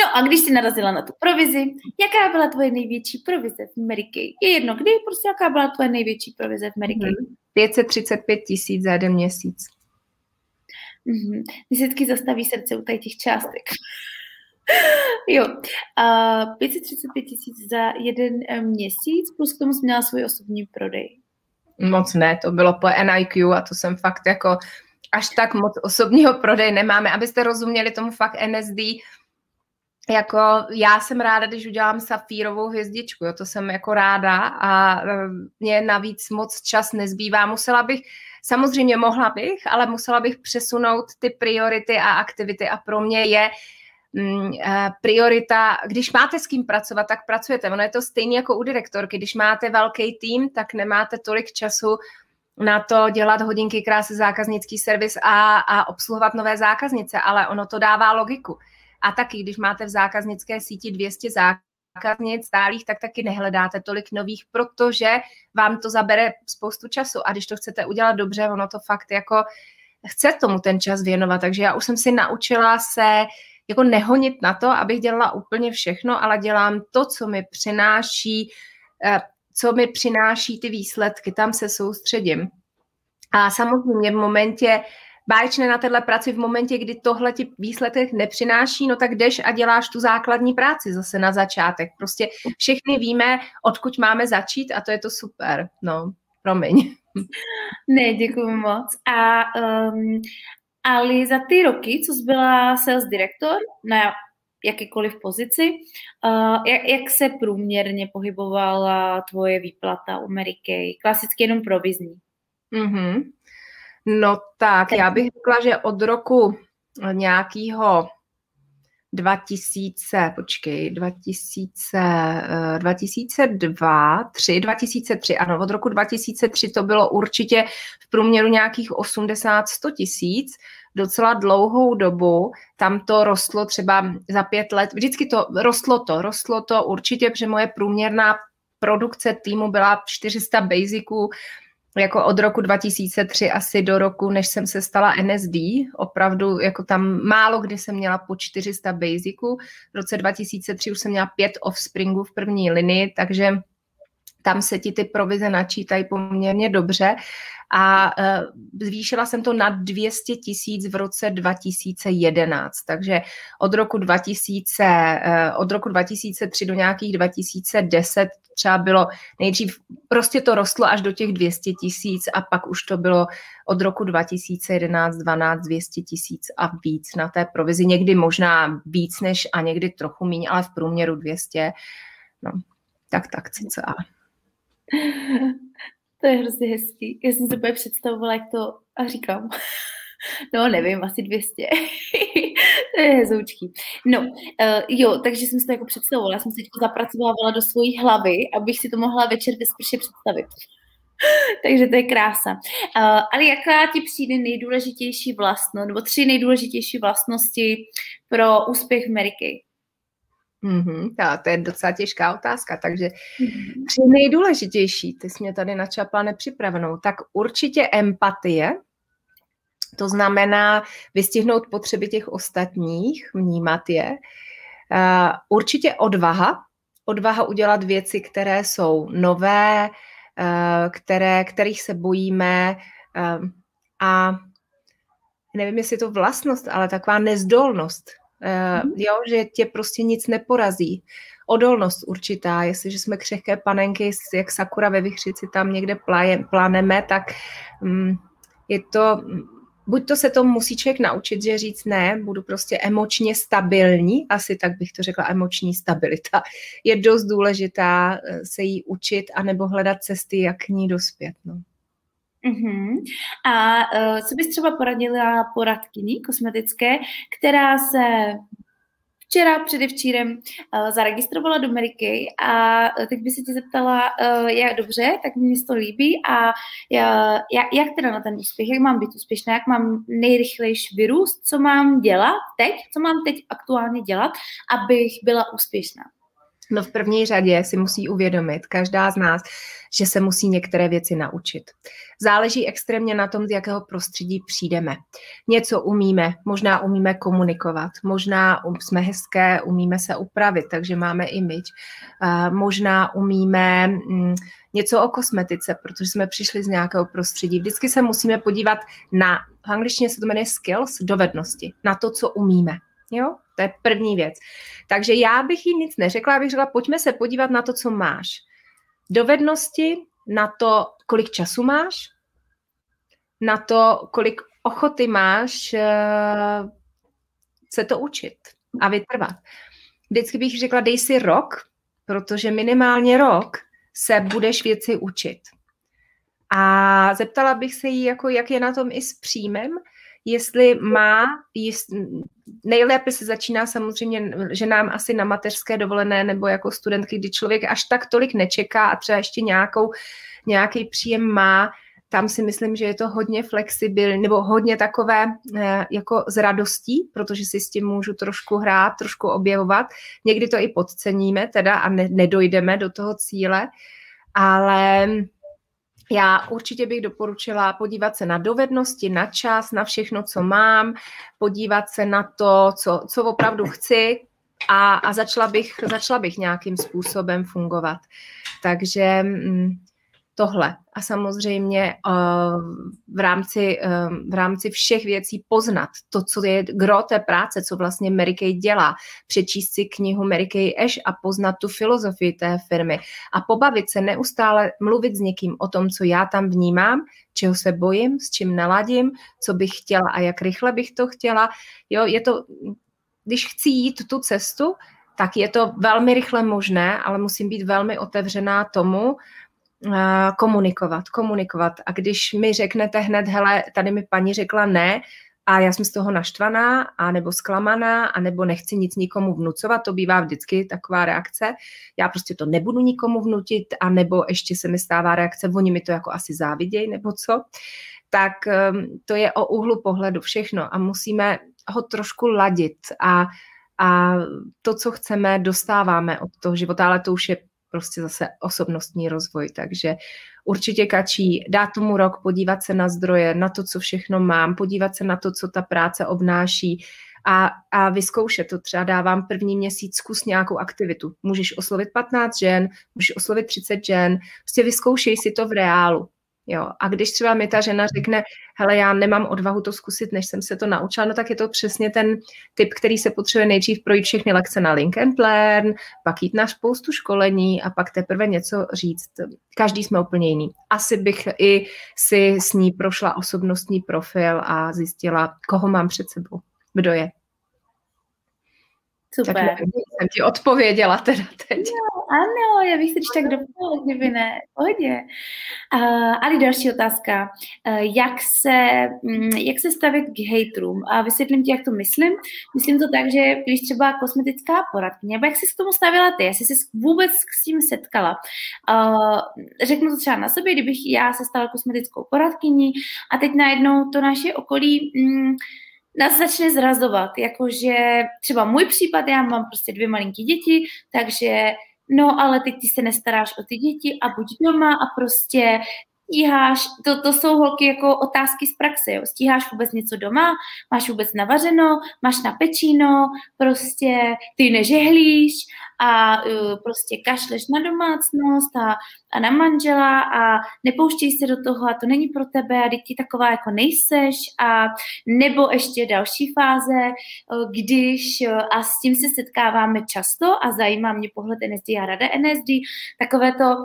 [SPEAKER 1] No a když jsi narazila na tu provizi, jaká byla tvoje největší provize v Mary Kay? Je jedno, kdy, prostě jaká byla tvoje největší provize v Mary Kay? Mm-hmm.
[SPEAKER 2] 535 tisíc za jeden měsíc.
[SPEAKER 1] Mm-hmm. Vždycky zastaví srdce u těch částek. jo, a 535 tisíc za jeden eh, měsíc, plus k tomu jsi měla svůj osobní prodej.
[SPEAKER 2] Moc ne, to bylo po NIQ a to jsem fakt jako až tak moc osobního prodej nemáme. Abyste rozuměli tomu fakt NSD, jako já jsem ráda, když udělám safírovou hvězdičku, jo, to jsem jako ráda a eh, mě navíc moc čas nezbývá. Musela bych, samozřejmě mohla bych, ale musela bych přesunout ty priority a aktivity a pro mě je eh, priorita, když máte s kým pracovat, tak pracujete. Ono je to stejné jako u direktorky. Když máte velký tým, tak nemáte tolik času na to dělat hodinky krásy zákaznický servis a, a obsluhovat nové zákaznice, ale ono to dává logiku. A taky, když máte v zákaznické síti 200 zákaznic stálých, tak taky nehledáte tolik nových, protože vám to zabere spoustu času. A když to chcete udělat dobře, ono to fakt jako chce tomu ten čas věnovat. Takže já už jsem si naučila se jako nehonit na to, abych dělala úplně všechno, ale dělám to, co mi přináší, eh, co mi přináší ty výsledky, tam se soustředím. A samozřejmě v momentě, báječné na téhle práci v momentě, kdy tohle ti výsledek nepřináší, no tak jdeš a děláš tu základní práci zase na začátek. Prostě všechny víme, odkud máme začít a to je to super. No, promiň.
[SPEAKER 1] Ne, děkuji moc. A um, ale za ty roky, co jsi byla sales direktor na jakékoliv pozici, uh, jak, jak se průměrně pohybovala tvoje výplata u Mary Kay? Klasicky jenom provizní.
[SPEAKER 2] Mm-hmm. No tak, já bych řekla, že od roku nějakého 2000, počkej, 2000, 2002, 3, 2003, ano, od roku 2003 to bylo určitě v průměru nějakých 80-100 tisíc, docela dlouhou dobu, tam to rostlo třeba za pět let, vždycky to, rostlo to, rostlo to určitě, protože moje průměrná produkce týmu byla 400 basiců, jako od roku 2003 asi do roku, než jsem se stala NSD, opravdu jako tam málo kdy jsem měla po 400 basiců, v roce 2003 už jsem měla pět offspringů v první linii, takže tam se ti ty provize načítají poměrně dobře. A uh, zvýšila jsem to na 200 tisíc v roce 2011, takže od roku 2000, uh, od roku 2003 do nějakých 2010 třeba bylo nejdřív, prostě to rostlo až do těch 200 tisíc a pak už to bylo od roku 2011, 12, 200 tisíc a víc na té provizi, někdy možná víc než a někdy trochu méně, ale v průměru 200, no, tak tak cca.
[SPEAKER 1] To je hrozně hezký. Já jsem si úplně představovala, jak to a říkám. No, nevím, asi 200. to je hezoučký. No, uh, jo, takže jsem si to jako představovala. Já jsem to zapracovala do svojí hlavy, abych si to mohla večer ve představit. takže to je krása. Uh, ale jaká ti přijde nejdůležitější vlastnost, nebo tři nejdůležitější vlastnosti pro úspěch Ameriky?
[SPEAKER 2] Mm-hmm, to je docela těžká otázka, takže mm-hmm. tři nejdůležitější, ty jsi mě tady načapla nepřipravenou, tak určitě empatie, to znamená vystihnout potřeby těch ostatních, vnímat je. Uh, určitě odvaha, odvaha udělat věci, které jsou nové, uh, které, kterých se bojíme uh, a nevím, jestli je to vlastnost, ale taková nezdolnost, Uh, jo, že tě prostě nic neporazí. Odolnost určitá, jestliže jsme křehké panenky, jak sakura ve vychřici tam někde pláneme, tak um, je to, buď to se to musí člověk naučit, že říct ne, budu prostě emočně stabilní, asi tak bych to řekla, emoční stabilita je dost důležitá eh, se jí učit, anebo hledat cesty, jak k ní dospět. No.
[SPEAKER 1] Uh-huh. A uh, co bys třeba poradila poradkyni kosmetické, která se včera, předevčírem uh, zaregistrovala do Ameriky a teď by se tě zeptala, uh, jak dobře, tak mi to líbí a uh, jak, jak teda na ten úspěch, jak mám být úspěšná, jak mám nejrychlejší vyrůst, co mám dělat teď, co mám teď aktuálně dělat, abych byla úspěšná.
[SPEAKER 2] No v první řadě si musí uvědomit každá z nás, že se musí některé věci naučit. Záleží extrémně na tom, z jakého prostředí přijdeme. Něco umíme, možná umíme komunikovat, možná um, jsme hezké, umíme se upravit, takže máme image. Možná umíme mm, něco o kosmetice, protože jsme přišli z nějakého prostředí. Vždycky se musíme podívat na, v angličtině se to jmenuje skills, dovednosti, na to, co umíme. Jo? To je první věc. Takže já bych jí nic neřekla, abych řekla, pojďme se podívat na to, co máš. Dovednosti, na to, kolik času máš, na to, kolik ochoty máš uh, se to učit a vytrvat. Vždycky bych řekla, dej si rok, protože minimálně rok se budeš věci učit. A zeptala bych se jí, jako, jak je na tom i s příjmem, jestli má, jest, nejlépe se začíná samozřejmě, že nám asi na mateřské dovolené nebo jako studentky, kdy člověk až tak tolik nečeká a třeba ještě nějakou, nějaký příjem má, tam si myslím, že je to hodně flexibilní, nebo hodně takové eh, jako s radostí, protože si s tím můžu trošku hrát, trošku objevovat. Někdy to i podceníme teda a ne, nedojdeme do toho cíle, ale já určitě bych doporučila podívat se na dovednosti, na čas, na všechno, co mám, podívat se na to, co, co opravdu chci a, a začala, bych, začala bych nějakým způsobem fungovat. Takže mm, tohle. A samozřejmě eh, v rámci, eh, v rámci všech věcí poznat to, co je gro té práce, co vlastně Mary Kay dělá. Přečíst si knihu Mary Kay Ash a poznat tu filozofii té firmy. A pobavit se neustále, mluvit s někým o tom, co já tam vnímám, čeho se bojím, s čím naladím, co bych chtěla a jak rychle bych to chtěla. Jo, je to, když chci jít tu cestu, tak je to velmi rychle možné, ale musím být velmi otevřená tomu, komunikovat, komunikovat. A když mi řeknete hned, hele, tady mi paní řekla ne, a já jsem z toho naštvaná, a nebo zklamaná, a nebo nechci nic nikomu vnucovat, to bývá vždycky taková reakce. Já prostě to nebudu nikomu vnutit, a nebo ještě se mi stává reakce, oni mi to jako asi závidějí, nebo co. Tak um, to je o úhlu pohledu všechno a musíme ho trošku ladit a, a to, co chceme, dostáváme od toho života, ale to už je prostě zase osobnostní rozvoj, takže určitě kačí dát tomu rok, podívat se na zdroje, na to, co všechno mám, podívat se na to, co ta práce obnáší a, a vyzkoušet to. Třeba dávám první měsíc zkus nějakou aktivitu. Můžeš oslovit 15 žen, můžeš oslovit 30 žen, prostě vyzkoušej si to v reálu. Jo. A když třeba mi ta žena řekne, hele, já nemám odvahu to zkusit, než jsem se to naučila, no tak je to přesně ten typ, který se potřebuje nejdřív projít všechny lekce na Link and Learn, pak jít na spoustu školení a pak teprve něco říct. Každý jsme úplně jiný. Asi bych i si s ní prošla osobnostní profil a zjistila, koho mám před sebou, kdo je.
[SPEAKER 1] Super. Tak nevím,
[SPEAKER 2] jsem ti odpověděla teda teď.
[SPEAKER 1] No, ano, já bych když tak doplnila, kdyby ne. Pohodě. Uh, Ali, další otázka. Uh, jak, se, um, jak se stavit k haterům? A vysvětlím ti, jak to myslím. Myslím to tak, že když třeba kosmetická poradkyně, nebo jak jsi k tomu stavila ty, jestli jsi vůbec s tím setkala. Uh, řeknu to třeba na sobě, kdybych já se stala kosmetickou poradkyní a teď najednou to naše okolí um, nás začne zrazovat, jakože třeba můj případ, já mám prostě dvě malinký děti, takže no ale teď ty se nestaráš o ty děti a buď doma a prostě stíháš, to, to jsou holky jako otázky z praxe, jo. stíháš vůbec něco doma, máš vůbec navařeno, máš na pečíno, prostě ty nežehlíš a uh, prostě kašleš na domácnost a, na manžela a nepouštěj se do toho a to není pro tebe a ty taková jako nejseš a nebo ještě další fáze, když uh, a s tím se setkáváme často a zajímá mě pohled NSD a rada NSD, takové to,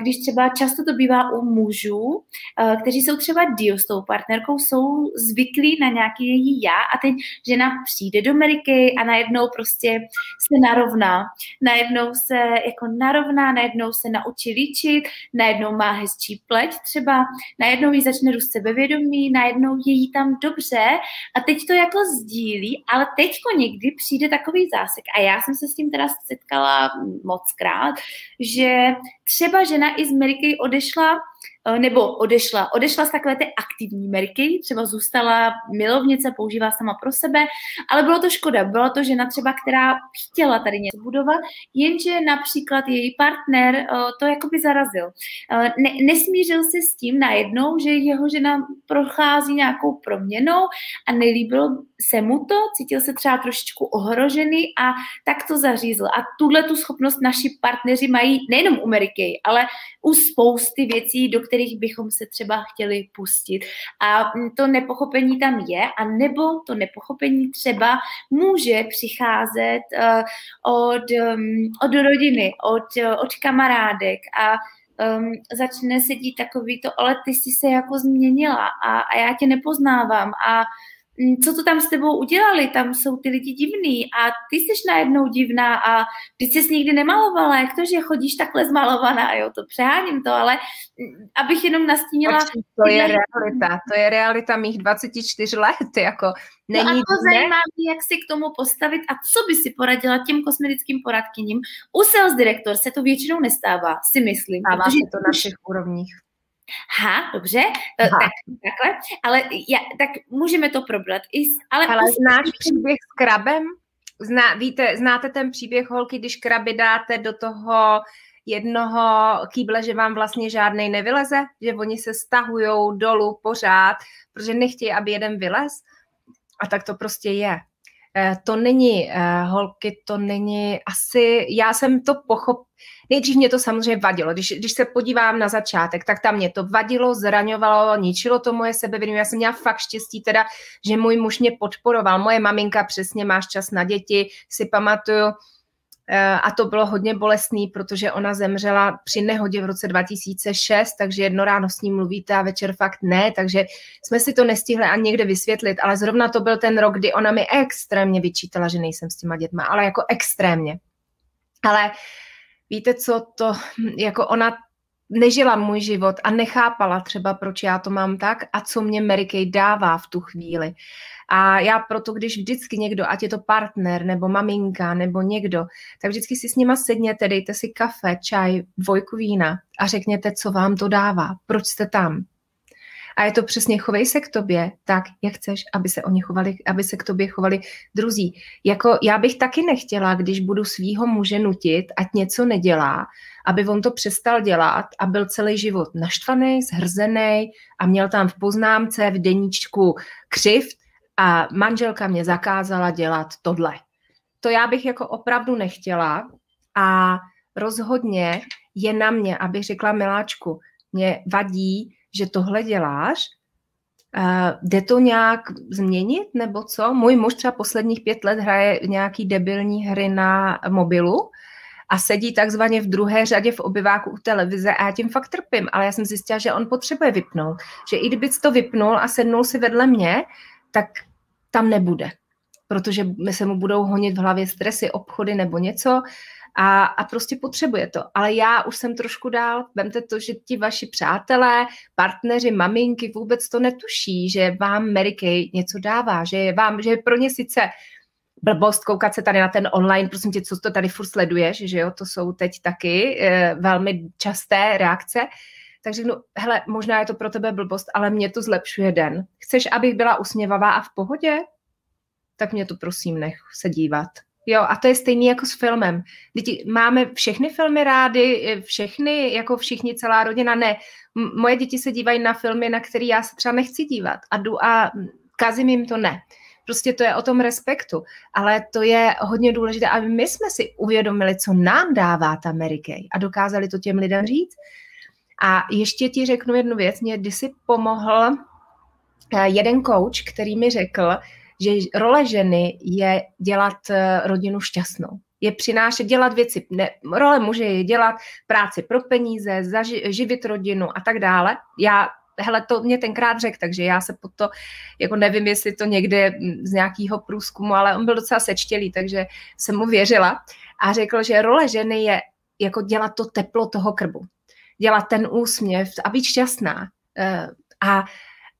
[SPEAKER 1] když třeba často to bývá u mužů, kteří jsou třeba deal s tou partnerkou, jsou zvyklí na nějaký její já a teď žena přijde do Ameriky a najednou prostě se narovná. Najednou se jako narovná, najednou se naučí líčit, najednou má hezčí pleť třeba, najednou jí začne růst sebevědomí, najednou je jí tam dobře. A teď to jako sdílí, ale teďko někdy přijde takový zásek. A já jsem se s tím teda setkala moc krát, že třeba žena i z Meriky odešla nebo odešla. Odešla z takové té aktivní Merky, třeba zůstala milovnice, používá sama pro sebe, ale bylo to škoda. Byla to žena třeba, která chtěla tady něco budovat, jenže například její partner eh, to jakoby zarazil. Eh, ne, nesmířil se s tím najednou, že jeho žena prochází nějakou proměnou a nelíbilo se mu to, cítil se třeba trošičku ohrožený a tak to zařízl. A tuhle tu schopnost naši partneři mají nejenom u Meriky, ale u spousty věcí, do kterých bychom se třeba chtěli pustit. A to nepochopení tam je, a nebo to nepochopení třeba může přicházet uh, od, um, od rodiny, od, uh, od kamarádek a um, začne se dít takový to, ale ty jsi se jako změnila a, a já tě nepoznávám a Mm, co to tam s tebou udělali, tam jsou ty lidi divný a ty jsi najednou divná a ty jsi nikdy nemalovala, jak to, že chodíš takhle zmalovaná, jo, to přeháním to, ale mm, abych jenom nastínila...
[SPEAKER 2] To je realita, to je realita mých 24 let, jako není... No
[SPEAKER 1] a to zajímá mě, jak si k tomu postavit a co by si poradila těm kosmetickým poradkyním. U sales direktor se to většinou nestává, si myslím.
[SPEAKER 2] Stává se to na všech úrovních.
[SPEAKER 1] Ha, dobře, e, ha. tak takhle, ale já, tak můžeme to probrat. I, ale
[SPEAKER 2] ale znáš příběh s krabem? Zná, víte, znáte ten příběh holky, když kraby dáte do toho jednoho kýble, že vám vlastně žádnej nevyleze, že oni se stahujou dolů pořád, protože nechtějí, aby jeden vylez. A tak to prostě je. E, to není, e, holky, to není asi, já jsem to pochopila, Nejdřív mě to samozřejmě vadilo. Když, když se podívám na začátek, tak tam mě to vadilo, zraňovalo, ničilo to moje sebevědomí. Já jsem měla fakt štěstí teda, že můj muž mě podporoval. Moje maminka přesně máš čas na děti, si pamatuju, eh, a to bylo hodně bolestný, protože ona zemřela při nehodě v roce 2006, takže jedno ráno s ním mluvíte a večer fakt ne, takže jsme si to nestihli ani někde vysvětlit, ale zrovna to byl ten rok, kdy ona mi extrémně vyčítala, že nejsem s těma dětma, ale jako extrémně. Ale víte co, to jako ona nežila můj život a nechápala třeba, proč já to mám tak a co mě Mary Kay dává v tu chvíli. A já proto, když vždycky někdo, ať je to partner, nebo maminka, nebo někdo, tak vždycky si s nima sedněte, dejte si kafe, čaj, dvojku vína a řekněte, co vám to dává, proč jste tam, a je to přesně chovej se k tobě tak, jak chceš, aby se oni chovali, aby se k tobě chovali druzí. Jako já bych taky nechtěla, když budu svýho muže nutit, ať něco nedělá, aby on to přestal dělat a byl celý život naštvaný, zhrzený a měl tam v poznámce v deníčku křivt a manželka mě zakázala dělat tohle. To já bych jako opravdu nechtěla a rozhodně je na mě, abych řekla miláčku, mě vadí, že tohle děláš, Uh, jde to nějak změnit, nebo co? Můj muž třeba posledních pět let hraje nějaký debilní hry na mobilu a sedí takzvaně v druhé řadě v obyváku u televize a já tím fakt trpím, ale já jsem zjistila, že on potřebuje vypnout. Že i kdyby to vypnul a sednul si vedle mě, tak tam nebude. Protože se mu budou honit v hlavě stresy, obchody nebo něco a, a prostě potřebuje to. Ale já už jsem trošku dál. Vemte to, že ti vaši přátelé, partneři, maminky vůbec to netuší, že vám Mary Kay něco dává, že je vám, že je pro ně sice blbost koukat se tady na ten online, prosím tě, co to tady furt sleduješ, že jo, to jsou teď taky e, velmi časté reakce, tak řeknu, hele, možná je to pro tebe blbost, ale mě to zlepšuje den. Chceš, abych byla usměvavá a v pohodě? tak mě to prosím nech se dívat. Jo, a to je stejný jako s filmem. Děti, máme všechny filmy rády, všechny, jako všichni, celá rodina, ne. Moje děti se dívají na filmy, na které já se třeba nechci dívat a jdu a kazím jim to ne. Prostě to je o tom respektu. Ale to je hodně důležité, aby my jsme si uvědomili, co nám dává ta Mary Kay a dokázali to těm lidem říct. A ještě ti řeknu jednu věc. Mě kdysi pomohl eh, jeden coach, který mi řekl, že role ženy je dělat eh, rodinu šťastnou. Je přinášet, dělat věci, ne, role muže je dělat práci pro peníze, zaži, živit rodinu a tak dále. Já hele, to mě tenkrát řekl, takže já se pod to, jako nevím, jestli to někde z nějakého průzkumu, ale on byl docela sečtělý, takže jsem mu věřila a řekl, že role ženy je jako dělat to teplo toho krbu, dělat ten úsměv a být šťastná. Eh, a,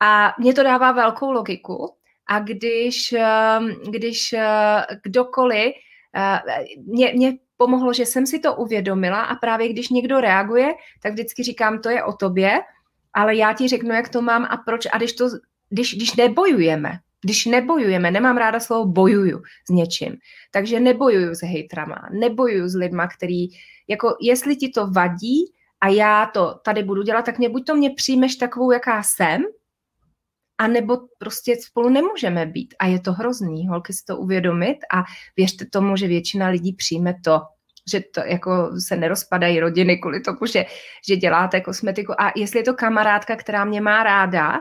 [SPEAKER 2] a mě to dává velkou logiku, a když, ehm, když eh, kdokoliv, eh, mě, mě pomohlo, že jsem si to uvědomila a právě když někdo reaguje, tak vždycky říkám, to je o tobě, ale já ti řeknu, jak to mám a proč. A když, to, když, když nebojujeme, když nebojujeme, nemám ráda slovo bojuju s něčím, takže nebojuju se hejtrama, nebojuju s lidma, který, jako jestli ti to vadí a já to tady budu dělat, tak mě buď to mě přijmeš takovou, jaká jsem, a nebo prostě spolu nemůžeme být. A je to hrozný, holky si to uvědomit a věřte tomu, že většina lidí přijme to, že to jako se nerozpadají rodiny kvůli tomu, že, že děláte kosmetiku. A jestli je to kamarádka, která mě má ráda,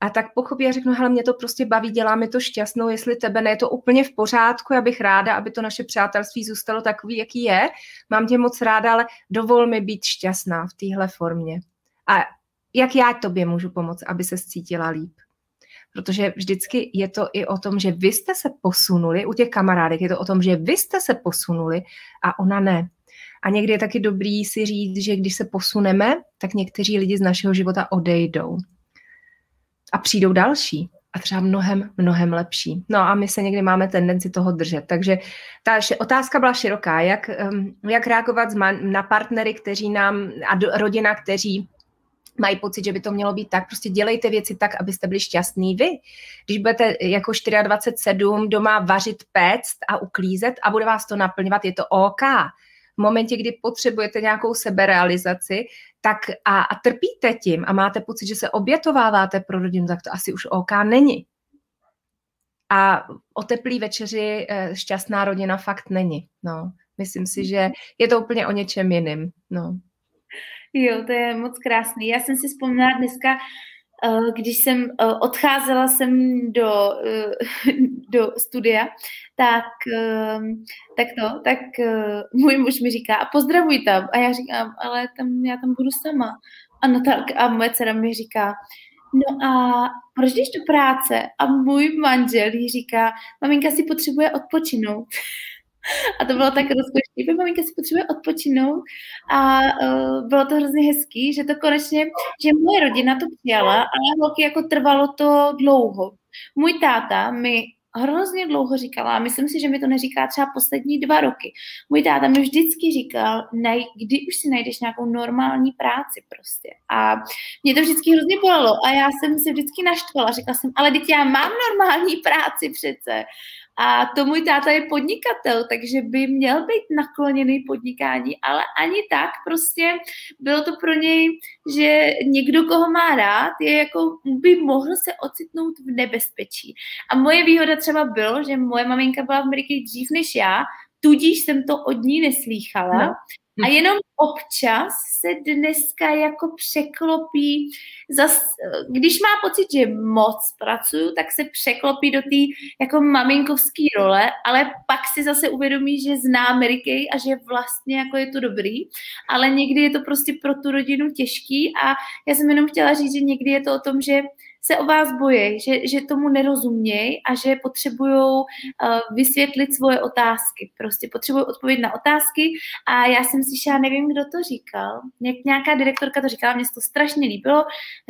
[SPEAKER 2] a tak pochopí a řeknu, hele, mě to prostě baví, dělá mi to šťastnou, jestli tebe ne, je to úplně v pořádku, já bych ráda, aby to naše přátelství zůstalo takový, jaký je. Mám tě moc ráda, ale dovol mi být šťastná v téhle formě. A jak já tobě můžu pomoct, aby se cítila líp? Protože vždycky je to i o tom, že vy jste se posunuli, u těch kamarádek je to o tom, že vy jste se posunuli a ona ne. A někdy je taky dobrý si říct, že když se posuneme, tak někteří lidi z našeho života odejdou. A přijdou další a třeba mnohem, mnohem lepší. No a my se někdy máme tendenci toho držet. Takže ta otázka byla široká, jak, jak reagovat na partnery, kteří nám, a rodina, kteří mají pocit, že by to mělo být tak, prostě dělejte věci tak, abyste byli šťastní vy. Když budete jako 24-7 doma vařit, péct a uklízet a bude vás to naplňovat, je to OK. V momentě, kdy potřebujete nějakou seberealizaci, tak a, a trpíte tím a máte pocit, že se obětováváte pro rodinu, tak to asi už OK není. A o teplý večeři eh, šťastná rodina fakt není. No, myslím si, že je to úplně o něčem jiným. No.
[SPEAKER 1] Jo, to je moc krásný. Já jsem si vzpomněla dneska, eh, když jsem eh, odcházela jsem do, eh, do studia, tak, tak to, tak můj muž mi říká, a pozdravuj tam. A já říkám, ale tam, já tam budu sama. A, tak, a moje dcera mi říká, no a proč jdeš do práce? A můj manžel jí říká, maminka si potřebuje odpočinout. A to bylo tak rozkošný. Maminka si potřebuje odpočinout a uh, bylo to hrozně hezký, že to konečně, že moje rodina to přijala, ale holky jako trvalo to dlouho. Můj táta mi hrozně dlouho říkala, a myslím si, že mi to neříká třeba poslední dva roky. Můj táta mi vždycky říkal, nej, kdy už si najdeš nějakou normální práci prostě. A mě to vždycky hrozně bolelo a já jsem se vždycky naštvala. Řekla jsem, ale teď já mám normální práci přece. A to můj táta je podnikatel, takže by měl být nakloněný podnikání, ale ani tak prostě bylo to pro něj, že někdo, koho má rád, je jako, by mohl se ocitnout v nebezpečí. A moje výhoda třeba bylo, že moje maminka byla v Americe dřív než já, tudíž jsem to od ní neslýchala. No. A jenom občas se dneska jako překlopí, zas, když má pocit, že moc pracuju, tak se překlopí do té jako maminkovské role, ale pak si zase uvědomí, že zná Ameriky a že vlastně jako je to dobrý, ale někdy je to prostě pro tu rodinu těžký a já jsem jenom chtěla říct, že někdy je to o tom, že se o vás bojí, že, že tomu nerozumějí a že potřebují uh, vysvětlit svoje otázky. Prostě potřebují odpovědět na otázky a já jsem slyšela, nevím, kdo to říkal, nějak, nějaká direktorka to říkala, mě to strašně líbilo,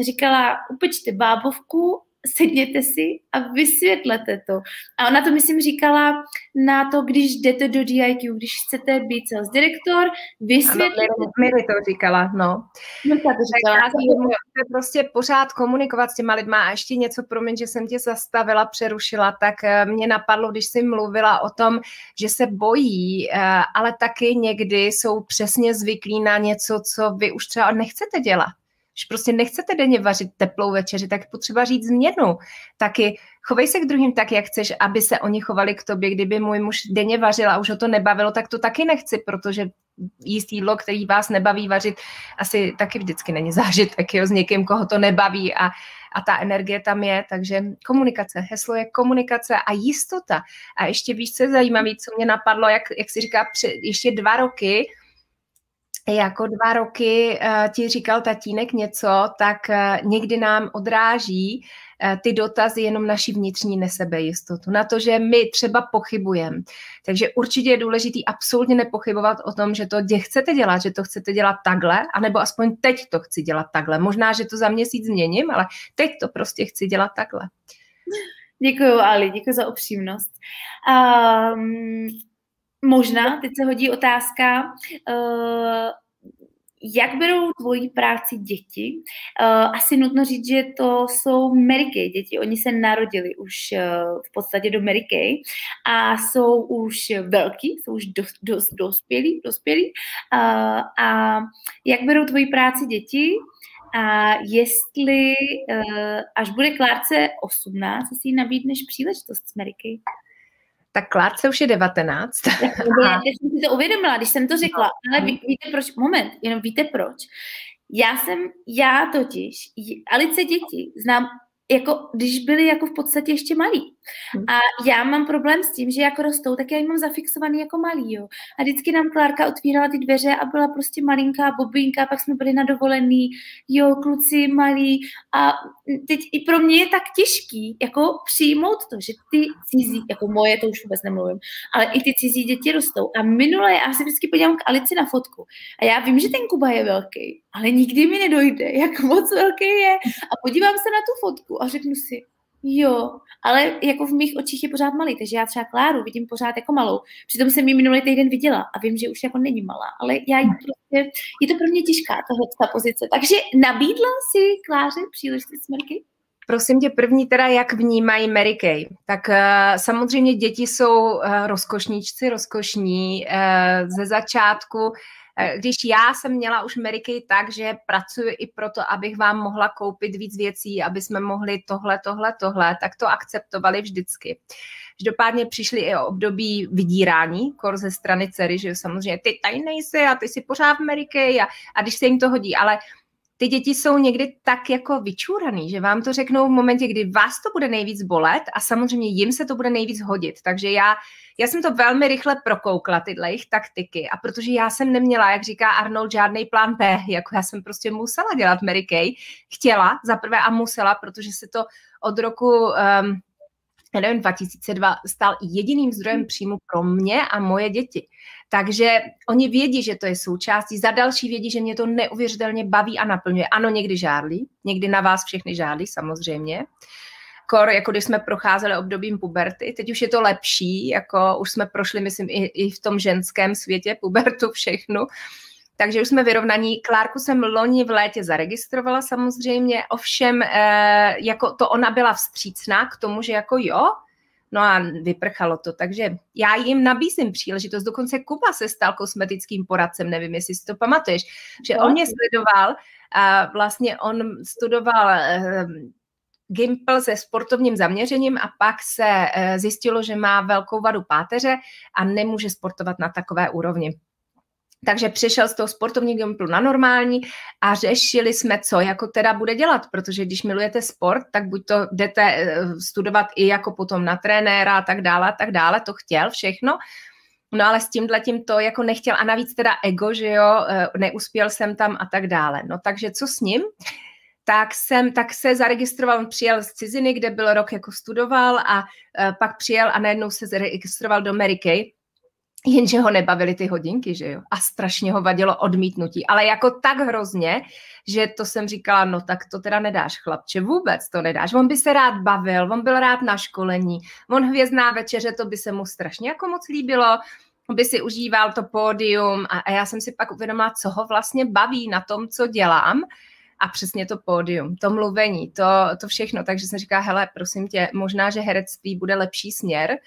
[SPEAKER 1] říkala, upečte bábovku sedněte si a vysvětlete to. A ona to, myslím, říkala na to, když jdete do DIQ, když chcete být sales direktor, vysvětlete.
[SPEAKER 2] Ano, Miri to říkala, no.
[SPEAKER 1] No, to říkala. Já
[SPEAKER 2] jsem prostě pořád komunikovat s těma lidma a ještě něco, promiň, že jsem tě zastavila, přerušila, tak eh, mě napadlo, když jsi mluvila o tom, že se bojí, eh, ale taky někdy jsou přesně zvyklí na něco, co vy už třeba nechcete dělat. Když prostě nechcete denně vařit teplou večeři, tak potřeba říct změnu. Taky chovej se k druhým tak, jak chceš, aby se oni chovali k tobě. Kdyby můj muž denně vařil a už ho to nebavilo, tak to taky nechci, protože jíst jídlo, který vás nebaví vařit, asi taky vždycky není zážitek jo, s někým, koho to nebaví a, a ta energie tam je, takže komunikace, heslo je komunikace a jistota. A ještě víš, co je zajímavé, co mě napadlo, jak, jak si říká, před, ještě dva roky, jako dva roky uh, ti říkal tatínek něco, tak uh, někdy nám odráží uh, ty dotazy jenom naší vnitřní nesebejistotu, na to, že my třeba pochybujeme. Takže určitě je důležitý absolutně nepochybovat o tom, že to dě chcete dělat, že to chcete dělat takhle, anebo aspoň teď to chci dělat takhle. Možná, že to za měsíc změním, ale teď to prostě chci dělat takhle.
[SPEAKER 1] Děkuji, Ali, děkuji za upřímnost. Um, Možná, teď se hodí otázka, uh, jak berou tvoji práci děti? Uh, asi nutno říct, že to jsou Mary Kay děti. Oni se narodili už uh, v podstatě do Mary Kay a jsou už velký, jsou už dost, dost dospělí, dospělí. A jak berou tvoji práci děti? A jestli, až bude Klárce 18, jestli nabídneš příležitost s Mary Kay?
[SPEAKER 2] Tak Klárce už je 19.
[SPEAKER 1] Já jsem si to uvědomila, když jsem to řekla, no. ale ví, víte proč, moment, jenom víte proč. Já jsem, já totiž, Alice děti znám jako když byli jako v podstatě ještě malí. Hm. A já mám problém s tím, že jako rostou, tak já jim mám zafixovaný jako malý, jo. A vždycky nám Klárka otvírala ty dveře a byla prostě malinká bobinka, pak jsme byli na dovolený, jo, kluci malí. A teď i pro mě je tak těžký, jako přijmout to, že ty cizí, jako moje, to už vůbec nemluvím, ale i ty cizí děti rostou. A minule já se vždycky podívám k Alici na fotku. A já vím, že ten Kuba je velký, ale nikdy mi nedojde, jak moc velký je. A podívám se na tu fotku a řeknu si, jo, ale jako v mých očích je pořád malý, takže já třeba Kláru vidím pořád jako malou. Přitom jsem ji minulý týden viděla a vím, že už jako není malá, ale já prostě, je to pro mě těžká tahle ta pozice. Takže nabídla si Kláře příležitost smrky?
[SPEAKER 2] Prosím tě, první teda, jak vnímají Mary Kay. Tak uh, samozřejmě děti jsou uh, rozkošníčci, rozkošní. Uh, ze začátku když já jsem měla už Meriky tak, že pracuji i proto, abych vám mohla koupit víc věcí, aby jsme mohli tohle, tohle, tohle, tak to akceptovali vždycky. Každopádně přišly i období vydírání, kor ze strany dcery, že samozřejmě ty tady nejsi a ty si pořád v Ameriky a, a když se jim to hodí, ale ty děti jsou někdy tak jako vyčúraný, že vám to řeknou v momentě, kdy vás to bude nejvíc bolet a samozřejmě jim se to bude nejvíc hodit. Takže já, já jsem to velmi rychle prokoukla, tyhle jejich taktiky a protože já jsem neměla, jak říká Arnold, žádný plán B, jako já jsem prostě musela dělat Mary Kay, chtěla za prvé a musela, protože se to od roku um, nevím, 2002 stal jediným zdrojem příjmu pro mě a moje děti. Takže oni vědí, že to je součástí. Za další vědí, že mě to neuvěřitelně baví a naplňuje. Ano, někdy žádlí, někdy na vás všechny žádlí, samozřejmě. Kor, jako když jsme procházeli obdobím puberty, teď už je to lepší, jako už jsme prošli, myslím, i, i v tom ženském světě pubertu všechnu. Takže už jsme vyrovnaní. Klárku jsem loni v létě zaregistrovala samozřejmě, ovšem eh, jako to ona byla vstřícná k tomu, že jako jo, No a vyprchalo to, takže já jim nabízím příležitost. Dokonce Kuba se stal kosmetickým poradcem, nevím, jestli si to pamatuješ, že on mě sledoval a vlastně on studoval eh, Gimpl se sportovním zaměřením a pak se eh, zjistilo, že má velkou vadu páteře a nemůže sportovat na takové úrovni. Takže přišel z toho sportovního gimplu na normální a řešili jsme, co jako teda bude dělat, protože když milujete sport, tak buď to jdete eh, studovat i jako potom na trenéra a tak dále, a tak dále, to chtěl všechno, No ale s tím tím to jako nechtěl a navíc teda ego, že jo, eh, neuspěl jsem tam a tak dále. No takže co s ním? Tak jsem, tak se zaregistroval, on přijel z ciziny, kde byl rok jako studoval a uh, pak přijel a najednou se zaregistroval do Mary Kay, Jenže ho nebavily ty hodinky, že jo? A strašně ho vadilo odmítnutí. Ale jako tak hrozně, že to jsem říkala, no tak to teda nedáš, chlapče, vůbec to nedáš. On by se rád bavil, on byl rád na školení, on hvězdná večeře, to by se mu strašně jako moc líbilo, by si užíval to pódium a, a já jsem si pak uvědomila, co ho vlastně baví na tom, co dělám a přesně to pódium, to mluvení, to, to všechno. Takže jsem říkala, hele, prosím tě, možná, že herectví bude lepší směr.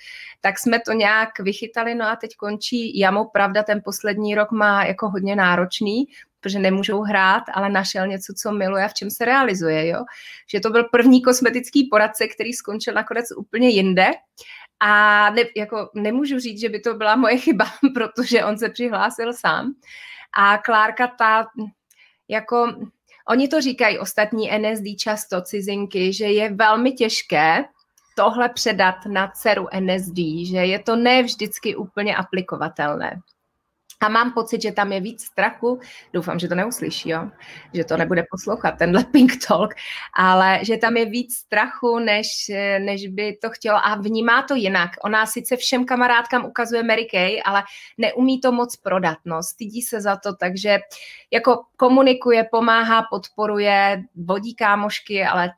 [SPEAKER 2] Tak jsme to nějak vychytali, no a teď končí jamou. Pravda, ten poslední rok má jako hodně náročný, protože nemůžou hrát, ale našel něco, co miluje a v čem se realizuje. Jo? Že to byl první kosmetický poradce, který skončil nakonec úplně jinde. A ne, jako nemůžu říct, že by to byla moje chyba, protože on se přihlásil sám. A Klárka ta jako Oni to říkají ostatní NSD často, cizinky, že je velmi těžké tohle předat na dceru NSD, že je to ne vždycky úplně aplikovatelné. A mám pocit, že tam je víc strachu, doufám, že to neuslyší, jo? že to nebude poslouchat, tenhle Pink Talk, ale že tam je víc strachu, než, než by to chtělo a vnímá to jinak. Ona sice všem kamarádkám ukazuje Mary Kay, ale neumí to moc prodat, no, stydí se za to, takže jako komunikuje, pomáhá, podporuje, vodí kámošky, ale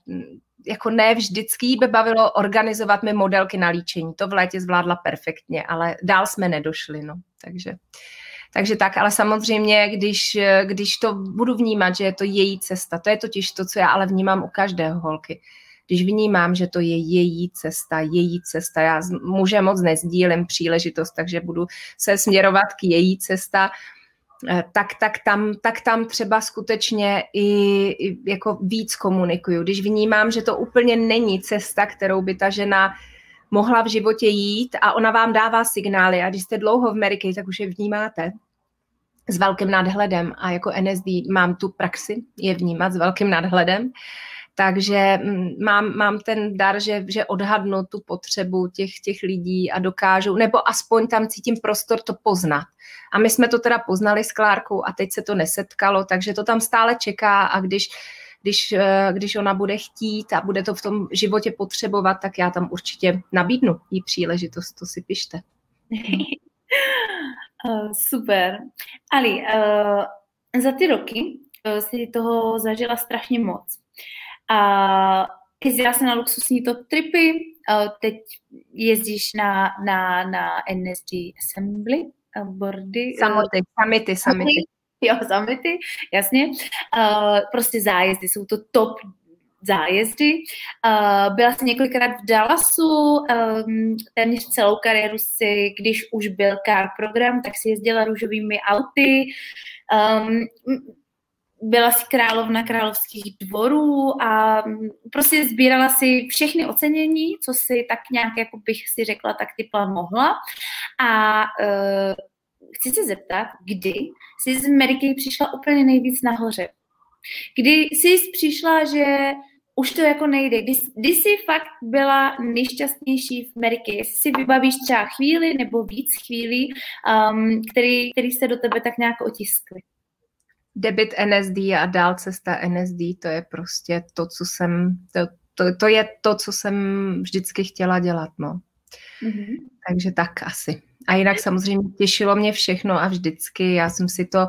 [SPEAKER 2] jako ne vždycky by bavilo organizovat mi modelky na líčení. To v létě zvládla perfektně, ale dál jsme nedošli, no. Takže takže tak, ale samozřejmě, když, když to budu vnímat, že je to její cesta, to je totiž to, co já ale vnímám u každého holky. Když vnímám, že to je její cesta, její cesta, já muže moc nezdílím příležitost, takže budu se směrovat k její cesta, eh, tak, tak, tam, tak tam třeba skutečně i, i jako víc komunikuju. Když vnímám, že to úplně není cesta, kterou by ta žena mohla v životě jít a ona vám dává signály. A když jste dlouho v Americe, tak už je vnímáte s velkým nadhledem. A jako NSD mám tu praxi je vnímat s velkým nadhledem, takže mm, mám, mám ten dar, že, že odhadnu tu potřebu těch, těch lidí a dokážu, nebo aspoň tam cítím prostor to poznat. A my jsme to teda poznali s Klárkou a teď se to nesetkalo, takže to tam stále čeká. A když když, eh, když ona bude chtít a bude to v tom životě potřebovat, tak já tam určitě nabídnu jí příležitost, to si pište.
[SPEAKER 1] uh, super. Ali, uh, za ty roky si toho zažila strašně moc. A jezdila se na luxusní top tripy, teď jezdíš na, na, na NSG Assembly, boardy.
[SPEAKER 2] Samoty, samity, samity.
[SPEAKER 1] jo, zamity, jasně. Uh, prostě zájezdy, jsou to top zájezdy. Uh, byla jsem několikrát v Dallasu, um, téměř celou kariéru si, když už byl car program, tak si jezdila růžovými auty. Um, byla si královna královských dvorů a prostě sbírala si všechny ocenění, co si tak nějak, jako bych si řekla, tak typla mohla. A uh, chci se zeptat, kdy jsi z Ameriky přišla úplně nejvíc nahoře? Kdy jsi přišla, že už to jako nejde. Kdy, kdy jsi fakt byla nejšťastnější v Ameriky? Si vybavíš třeba chvíli nebo víc chvílí, um, který, který se do tebe tak nějak otiskly?
[SPEAKER 2] Debit NSD a dál cesta NSD, to je prostě to, co jsem, to, to, to je to, co jsem vždycky chtěla dělat, no. Mm-hmm. Takže tak asi. A jinak samozřejmě těšilo mě všechno a vždycky, já jsem si to,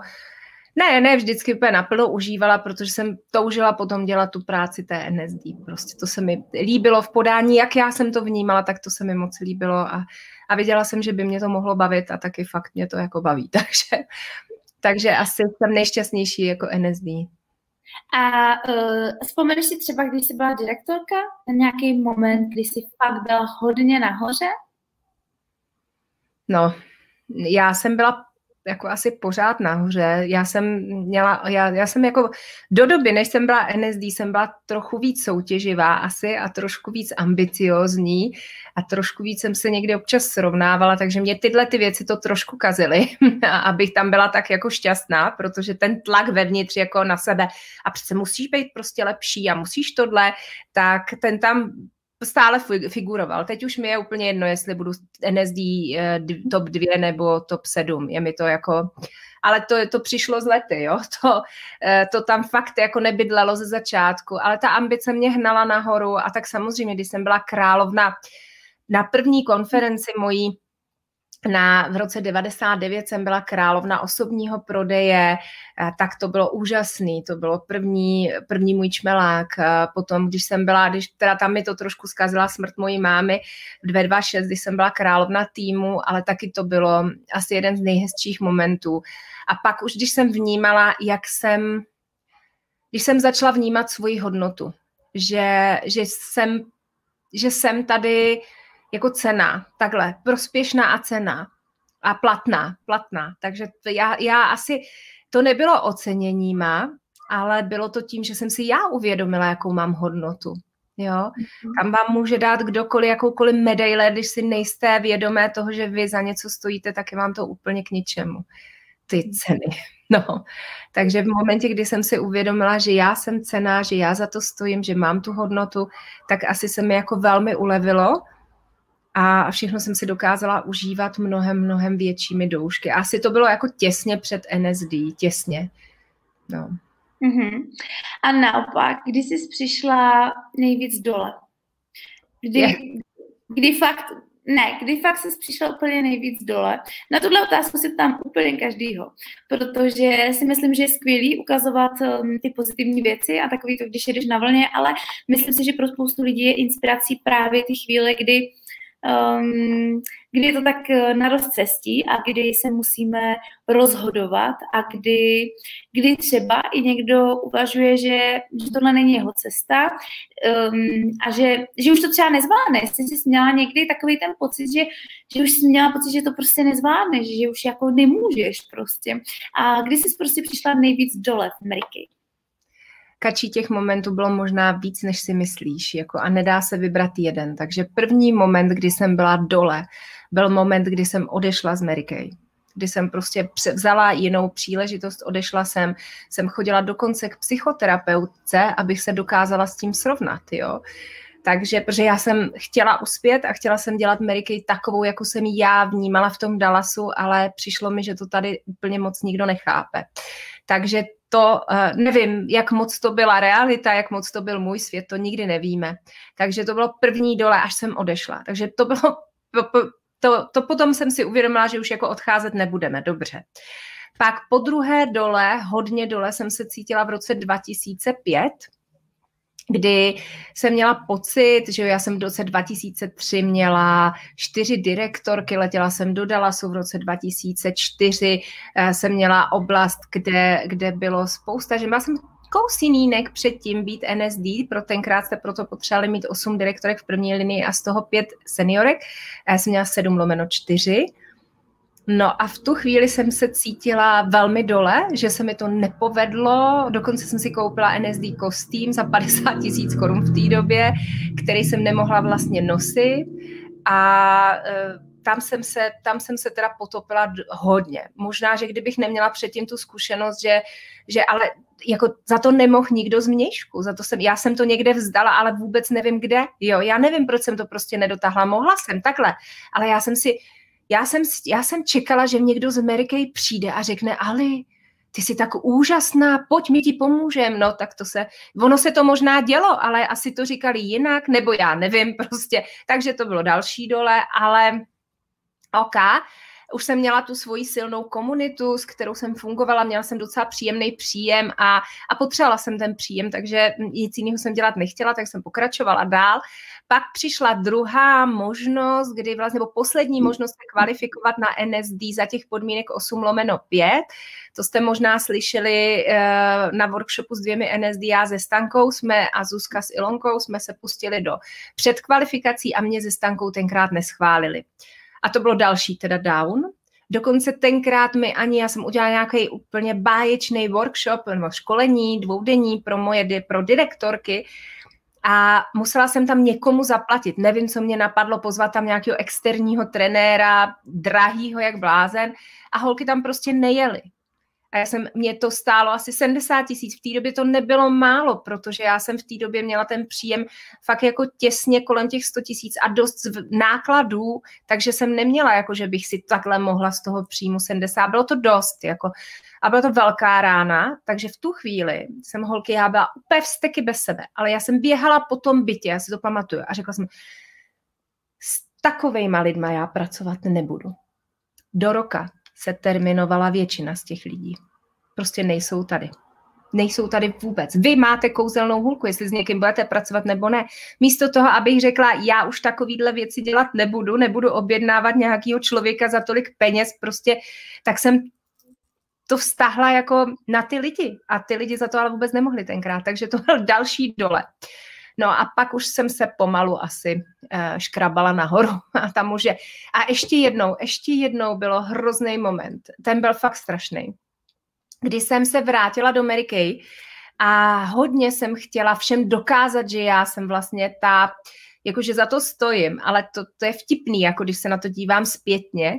[SPEAKER 2] ne, ne vždycky úplně naplno užívala, protože jsem toužila potom dělat tu práci té NSD. Prostě to se mi líbilo v podání, jak já jsem to vnímala, tak to se mi moc líbilo a, a viděla jsem, že by mě to mohlo bavit a taky fakt mě to jako baví. Takže, takže asi jsem nejšťastnější jako NSD.
[SPEAKER 1] A uh, vzpomeneš si třeba, když jsi byla direktorka, na nějaký moment, kdy jsi fakt byla hodně nahoře
[SPEAKER 2] No, já jsem byla jako asi pořád nahoře. Já jsem měla, já, já jsem jako do doby, než jsem byla NSD, jsem byla trochu víc soutěživá asi a trošku víc ambiciozní a trošku víc jsem se někdy občas srovnávala, takže mě tyhle ty věci to trošku kazily, abych tam byla tak jako šťastná, protože ten tlak vevnitř jako na sebe a přece musíš být prostě lepší a musíš tohle, tak ten tam stále figuroval. Teď už mi je úplně jedno, jestli budu NSD eh, top 2 nebo top 7. Je mi to jako... Ale to, to přišlo z lety, jo. To, eh, to tam fakt jako nebydlelo ze začátku, ale ta ambice mě hnala nahoru a tak samozřejmě, když jsem byla královna na první konferenci mojí na, v roce 99 jsem byla královna osobního prodeje, tak to bylo úžasný, to bylo první, první můj čmelák. Potom, když jsem byla, když teda tam mi to trošku zkazila smrt mojí mámy v 226, když jsem byla královna týmu, ale taky to bylo asi jeden z nejhezčích momentů. A pak už, když jsem vnímala, jak jsem, když jsem začala vnímat svoji hodnotu, že, že jsem že jsem tady jako cena, takhle, prospěšná a cena a platná, platná. Takže to já, já asi, to nebylo oceněníma, ale bylo to tím, že jsem si já uvědomila, jakou mám hodnotu. Jo? Mm-hmm. Kam vám může dát kdokoliv, jakoukoliv medaile, když si nejste vědomé toho, že vy za něco stojíte, tak je vám to úplně k ničemu. Ty ceny. No, takže v momentě, kdy jsem si uvědomila, že já jsem cená, že já za to stojím, že mám tu hodnotu, tak asi se mi jako velmi ulevilo a všechno jsem si dokázala užívat mnohem, mnohem většími doušky. Asi to bylo jako těsně před NSD, těsně. No.
[SPEAKER 1] Mm-hmm. A naopak, kdy jsi přišla nejvíc dole? Kdy, kdy fakt ne, kdy fakt se přišla úplně nejvíc dole. Na tuhle otázku si ptám úplně každýho, protože si myslím, že je skvělý ukazovat um, ty pozitivní věci a takový to, když jedeš na vlně, ale myslím si, že pro spoustu lidí je inspirací právě ty chvíle, kdy um, kdy je to tak eh, na rozcestí a kdy se musíme rozhodovat a kdy, kdy třeba i někdo uvažuje, že, že tohle není jeho cesta um, a že, že už to třeba nezvládne. Jestli jsi měla někdy takový ten pocit, že, že už jsi měla pocit, že to prostě nezvládneš, že už jako nemůžeš prostě. A kdy jsi prostě přišla nejvíc dole v Ameriky?
[SPEAKER 2] Kačí těch momentů bylo možná víc, než si myslíš, jako a nedá se vybrat jeden. Takže první moment, kdy jsem byla dole, byl moment, kdy jsem odešla z Mary Kay kdy jsem prostě převzala jinou příležitost, odešla jsem, jsem chodila dokonce k psychoterapeutce, abych se dokázala s tím srovnat, jo. Takže, protože já jsem chtěla uspět a chtěla jsem dělat Mary Kay takovou, jako jsem já vnímala v tom Dallasu, ale přišlo mi, že to tady úplně moc nikdo nechápe. Takže to uh, nevím, jak moc to byla realita, jak moc to byl můj svět, to nikdy nevíme. Takže to bylo první dole, až jsem odešla. Takže to bylo, to, to potom jsem si uvědomila, že už jako odcházet nebudeme, dobře. Pak po druhé dole, hodně dole jsem se cítila v roce 2005, kdy jsem měla pocit, že já jsem v roce 2003 měla čtyři direktorky, letěla jsem do Dallasu v roce 2004, eh, jsem měla oblast, kde, kde bylo spousta, že měla jsem kousínínek předtím být NSD, pro tenkrát jste proto potřebovali mít 8 direktorek v první linii a z toho 5 seniorek. Já jsem měla 7 lomeno 4 No a v tu chvíli jsem se cítila velmi dole, že se mi to nepovedlo. Dokonce jsem si koupila NSD kostým za 50 tisíc korun v té době, který jsem nemohla vlastně nosit. A e, tam jsem, se, tam jsem se teda potopila hodně. Možná, že kdybych neměla předtím tu zkušenost, že, že ale jako za to nemohl nikdo z měšku, za to jsem, já jsem to někde vzdala, ale vůbec nevím kde, jo, já nevím, proč jsem to prostě nedotáhla, mohla jsem takhle, ale já jsem si, já jsem, já jsem čekala, že někdo z Ameriky přijde a řekne, Ali, ty jsi tak úžasná, pojď, mi ti pomůžem. No, tak to se, ono se to možná dělo, ale asi to říkali jinak, nebo já nevím prostě. Takže to bylo další dole, ale OK už jsem měla tu svoji silnou komunitu, s kterou jsem fungovala, měla jsem docela příjemný příjem a, a potřebovala jsem ten příjem, takže nic jiného jsem dělat nechtěla, tak jsem pokračovala dál. Pak přišla druhá možnost, kdy vlastně, nebo poslední možnost se kvalifikovat na NSD za těch podmínek 8 lomeno 5. To jste možná slyšeli uh, na workshopu s dvěmi NSD a se Stankou jsme a Zuzka s Ilonkou jsme se pustili do předkvalifikací a mě se Stankou tenkrát neschválili. A to bylo další teda down. Dokonce tenkrát mi ani, já jsem udělala nějaký úplně báječný workshop nebo školení dvoudenní pro moje, pro direktorky, a musela jsem tam někomu zaplatit. Nevím, co mě napadlo, pozvat tam nějakého externího trenéra, drahýho jak blázen a holky tam prostě nejeli. A já jsem, mě to stálo asi 70 tisíc. V té době to nebylo málo, protože já jsem v té době měla ten příjem fakt jako těsně kolem těch 100 tisíc a dost nákladů, takže jsem neměla, jako že bych si takhle mohla z toho příjmu 70. Bylo to dost, jako, a byla to velká rána, takže v tu chvíli jsem holky, já byla úplně vsteky bez sebe, ale já jsem běhala po tom bytě, já si to pamatuju a řekla jsem, s takovejma lidma já pracovat nebudu do roka se terminovala většina z těch lidí. Prostě nejsou tady. Nejsou tady vůbec. Vy máte kouzelnou hůlku, jestli s někým budete pracovat nebo ne. Místo toho, abych řekla, já už takovýhle věci dělat nebudu, nebudu objednávat nějakého člověka za tolik peněz, prostě, tak jsem to vztahla jako na ty lidi. A ty lidi za to ale vůbec nemohli tenkrát, takže to byl další dole. No a pak už jsem se pomalu asi uh, škrabala nahoru a tam už je. A ještě jednou, ještě jednou bylo hrozný moment. Ten byl fakt strašný. Kdy jsem se vrátila do Kay a hodně jsem chtěla všem dokázat, že já jsem vlastně ta, jakože za to stojím, ale to, to je vtipný, jako když se na to dívám zpětně,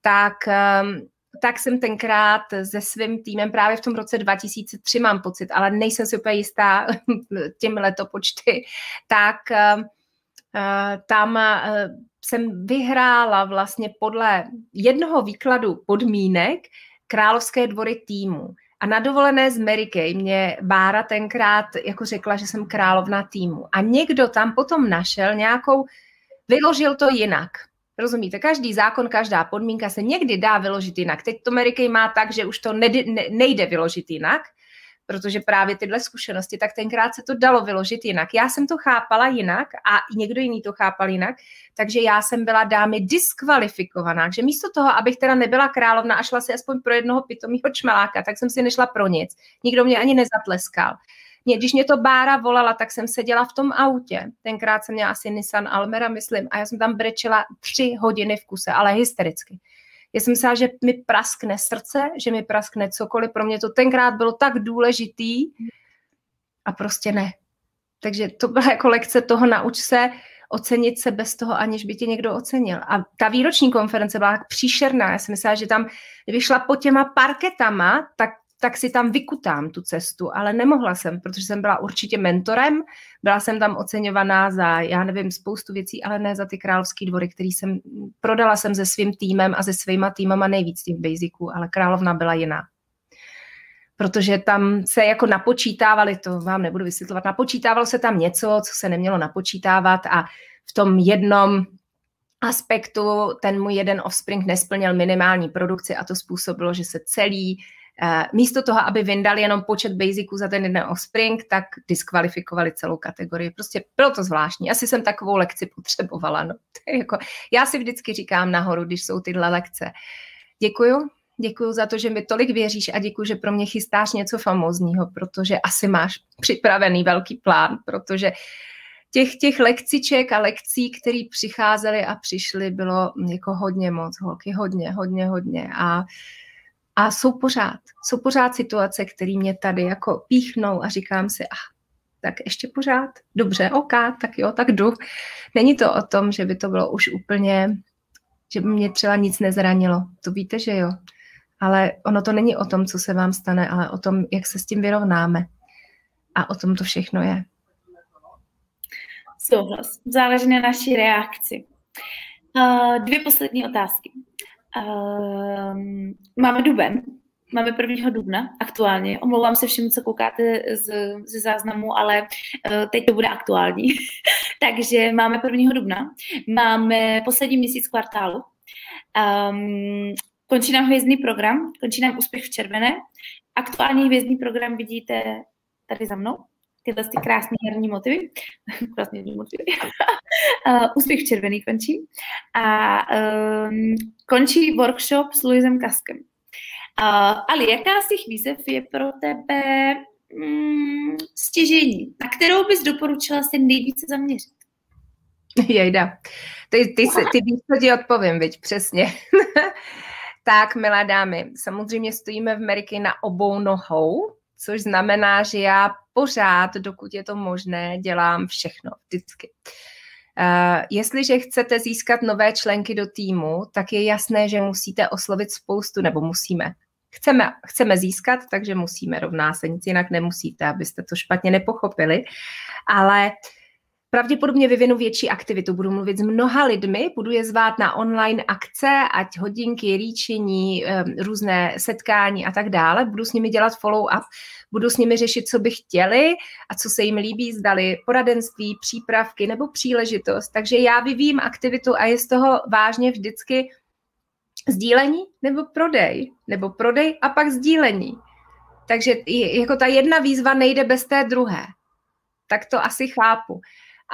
[SPEAKER 2] tak um, tak jsem tenkrát se svým týmem právě v tom roce 2003 mám pocit, ale nejsem si úplně jistá těmi letopočty, tak uh, tam uh, jsem vyhrála vlastně podle jednoho výkladu podmínek královské dvory týmu. A na dovolené z Mary Kay mě Bára tenkrát jako řekla, že jsem královna týmu. A někdo tam potom našel nějakou, vyložil to jinak. Rozumíte, každý zákon, každá podmínka se někdy dá vyložit jinak. Teď to Mary má tak, že už to nejde vyložit jinak, protože právě tyhle zkušenosti, tak tenkrát se to dalo vyložit jinak. Já jsem to chápala jinak a někdo jiný to chápal jinak, takže já jsem byla dámy diskvalifikovaná, že místo toho, abych teda nebyla královna a šla si aspoň pro jednoho pitomého čmeláka, tak jsem si nešla pro nic. Nikdo mě ani nezatleskal. Mě, když mě to Bára volala, tak jsem seděla v tom autě. Tenkrát jsem měla asi Nissan Almera, myslím, a já jsem tam brečela tři hodiny v kuse, ale hystericky. Já jsem myslela, že mi praskne srdce, že mi praskne cokoliv. Pro mě to tenkrát bylo tak důležitý a prostě ne. Takže to byla jako lekce toho, nauč se ocenit se bez toho, aniž by tě někdo ocenil. A ta výroční konference byla tak příšerná. Já jsem myslela, že tam, kdyby šla po těma parketama, tak tak si tam vykutám tu cestu, ale nemohla jsem, protože jsem byla určitě mentorem, byla jsem tam oceňovaná za, já nevím, spoustu věcí, ale ne za ty královský dvory, který jsem, prodala jsem se svým týmem a se svýma týmama nejvíc těch basiců, ale královna byla jiná. Protože tam se jako napočítávali, to vám nebudu vysvětlovat, napočítávalo se tam něco, co se nemělo napočítávat a v tom jednom aspektu ten můj jeden offspring nesplnil minimální produkci a to způsobilo, že se celý místo toho, aby vyndali jenom počet basiců za ten jeden offspring, tak diskvalifikovali celou kategorii. Prostě bylo to zvláštní. Asi jsem takovou lekci potřebovala. No. jako, já si vždycky říkám nahoru, když jsou tyhle lekce. Děkuju, děkuju za to, že mi tolik věříš a děkuju, že pro mě chystáš něco famózního, protože asi máš připravený velký plán, protože těch, těch lekciček a lekcí, které přicházely a přišly, bylo jako hodně moc, holky, hodně, hodně, hodně. A uh, a jsou pořád, jsou pořád situace, které mě tady jako píchnou a říkám si, ah, tak ještě pořád, dobře, ok, tak jo, tak jdu. Není to o tom, že by to bylo už úplně, že by mě třeba nic nezranilo. To víte, že jo. Ale ono to není o tom, co se vám stane, ale o tom, jak se s tím vyrovnáme. A o tom to všechno je.
[SPEAKER 1] Souhlas. Záleží na naší reakci. Uh, dvě poslední otázky. Um, máme duben, máme 1. dubna aktuálně. Omlouvám se všem, co koukáte z, ze záznamu, ale uh, teď to bude aktuální. Takže máme 1. dubna, máme poslední měsíc kvartálu. Um, končí nám hvězdný program, končí nám úspěch v červené. Aktuální hvězdný program vidíte tady za mnou tyhle ty krásné herní motivy. krásné herní motivy. uh, úspěch červený končí. A um, končí workshop s Luisem Kaskem. Uh, Ali, jaká z těch výzev je pro tebe um, stěžení, na kterou bys doporučila se nejvíce zaměřit?
[SPEAKER 2] Jejda. Ty, ty, ty, ty víš, co ti odpovím, viď, přesně. tak, milé dámy, samozřejmě stojíme v Ameriky na obou nohou, což znamená, že já pořád, dokud je to možné, dělám všechno, vždycky. Uh, jestliže chcete získat nové členky do týmu, tak je jasné, že musíte oslovit spoustu, nebo musíme. Chceme, chceme získat, takže musíme rovná se, nic jinak nemusíte, abyste to špatně nepochopili. Ale uh, pravděpodobně vyvinu větší aktivitu. Budu mluvit s mnoha lidmi, budu je zvát na online akce, ať hodinky, líčení, různé setkání a tak dále. Budu s nimi dělat follow-up, budu s nimi řešit, co by chtěli a co se jim líbí, zdali poradenství, přípravky nebo příležitost. Takže já vyvím aktivitu a je z toho vážně vždycky sdílení nebo prodej, nebo prodej a pak sdílení. Takže jako ta jedna výzva nejde bez té druhé. Tak to asi chápu.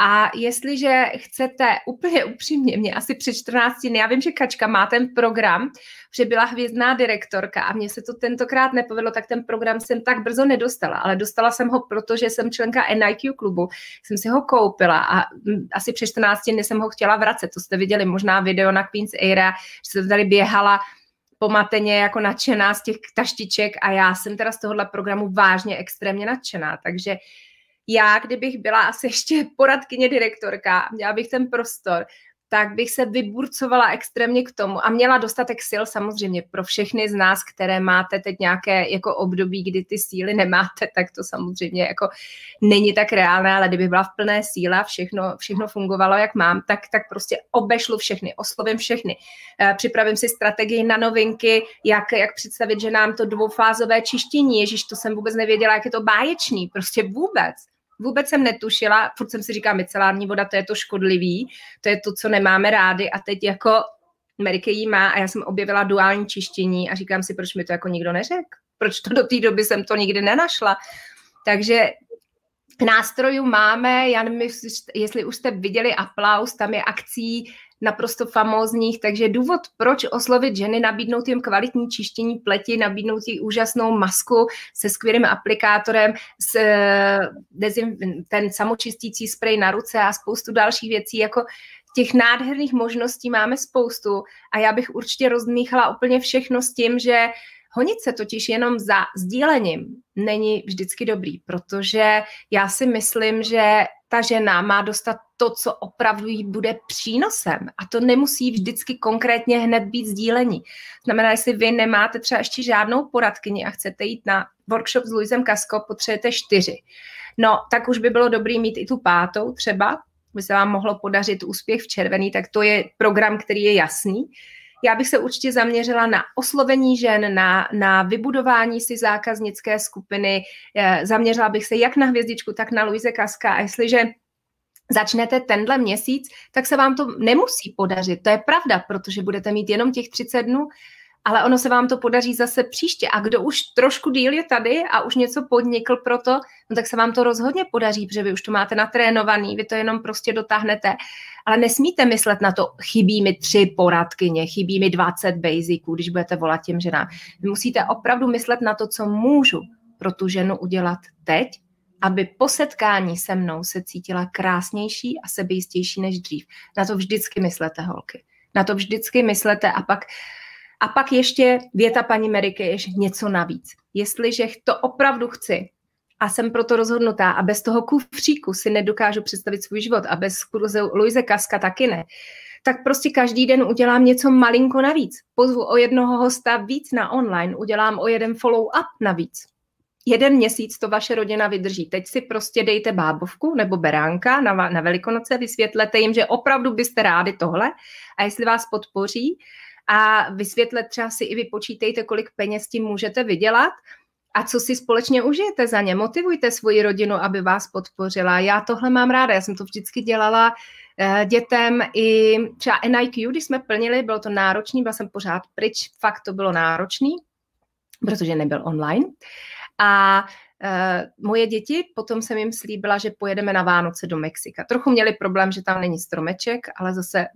[SPEAKER 2] A jestliže chcete úplně upřímně, mě asi před 14 dny, já vím, že Kačka má ten program, že byla hvězdná direktorka a mně se to tentokrát nepovedlo, tak ten program jsem tak brzo nedostala, ale dostala jsem ho, protože jsem členka NIQ klubu, jsem si ho koupila a asi před 14 dny jsem ho chtěla vracet. To jste viděli možná video na Queen's Era, že se tady běhala pomateně jako nadšená z těch taštiček a já jsem teda z tohohle programu vážně extrémně nadšená, takže já, kdybych byla asi ještě poradkyně direktorka, měla bych ten prostor, tak bych se vyburcovala extrémně k tomu a měla dostatek sil samozřejmě pro všechny z nás, které máte teď nějaké jako období, kdy ty síly nemáte, tak to samozřejmě jako není tak reálné, ale kdyby byla v plné síle a všechno, všechno fungovalo, jak mám, tak, tak prostě obešlu všechny, oslovím všechny. Eh, připravím si strategii na novinky, jak, jak představit, že nám to dvoufázové čištění, ježíš, to jsem vůbec nevěděla, jak je to báječný, prostě vůbec vůbec jsem netušila, furt jsem si říkala, micelární voda, to je to škodlivý, to je to, co nemáme rádi a teď jako Amerika jí má a já jsem objevila duální čištění a říkám si, proč mi to jako nikdo neřekl, proč to do té doby jsem to nikdy nenašla. Takže nástrojů máme, já nevím, jestli už jste viděli aplaus, tam je akcí naprosto famózních, takže důvod, proč oslovit ženy, nabídnout jim kvalitní čištění pleti, nabídnout jim úžasnou masku se skvělým aplikátorem, s, ten samočistící sprej na ruce a spoustu dalších věcí, jako těch nádherných možností máme spoustu. A já bych určitě rozmíchala úplně všechno s tím, že Honit se totiž jenom za sdílením není vždycky dobrý, protože já si myslím, že ta žena má dostat to, co opravdu jí bude přínosem. A to nemusí vždycky konkrétně hned být sdílení. Znamená, jestli vy nemáte třeba ještě žádnou poradkyni a chcete jít na workshop s Luisem Kasko, potřebujete čtyři. No, tak už by bylo dobrý mít i tu pátou třeba, by se vám mohlo podařit úspěch v červený, tak to je program, který je jasný. Já bych se určitě zaměřila na oslovení žen, na, na vybudování si zákaznické skupiny. Eh, zaměřila bych se jak na hvězdičku, tak na Luise Kaska. A jestliže začnete tenhle měsíc, tak se vám to nemusí podařit. To je pravda, protože budete mít jenom těch 30 dnů, ale ono se vám to podaří zase příště. A kdo už trošku díl je tady a už něco podnikl pro to, no tak se vám to rozhodně podaří, protože vy už to máte natrénovaný, vy to jenom prostě dotáhnete. Ale nesmíte myslet na to, chybí mi tři poradkyně, chybí mi 20 basiců, když budete volat těm ženám. Vy musíte opravdu myslet na to, co můžu pro tu ženu udělat teď, aby po setkání se mnou se cítila krásnější a sebejistější než dřív. Na to vždycky myslete, holky. Na to vždycky myslete a pak a pak ještě věta paní Meriky je něco navíc. Jestliže to opravdu chci a jsem proto rozhodnutá a bez toho kufříku si nedokážu představit svůj život a bez kurze Luise Kaska taky ne, tak prostě každý den udělám něco malinko navíc. Pozvu o jednoho hosta víc na online, udělám o jeden follow-up navíc. Jeden měsíc to vaše rodina vydrží. Teď si prostě dejte bábovku nebo beránka na, na velikonoce, vysvětlete jim, že opravdu byste rádi tohle a jestli vás podpoří, a vysvětlet třeba si i vypočítejte, kolik peněz tím můžete vydělat a co si společně užijete za ně. Motivujte svoji rodinu, aby vás podpořila. Já tohle mám ráda, já jsem to vždycky dělala eh, dětem i třeba NIQ, když jsme plnili, bylo to náročný, byla jsem pořád pryč, fakt to bylo náročný, protože nebyl online. A Uh, moje děti, potom jsem jim slíbila, že pojedeme na Vánoce do Mexika. Trochu měli problém, že tam není stromeček, ale zase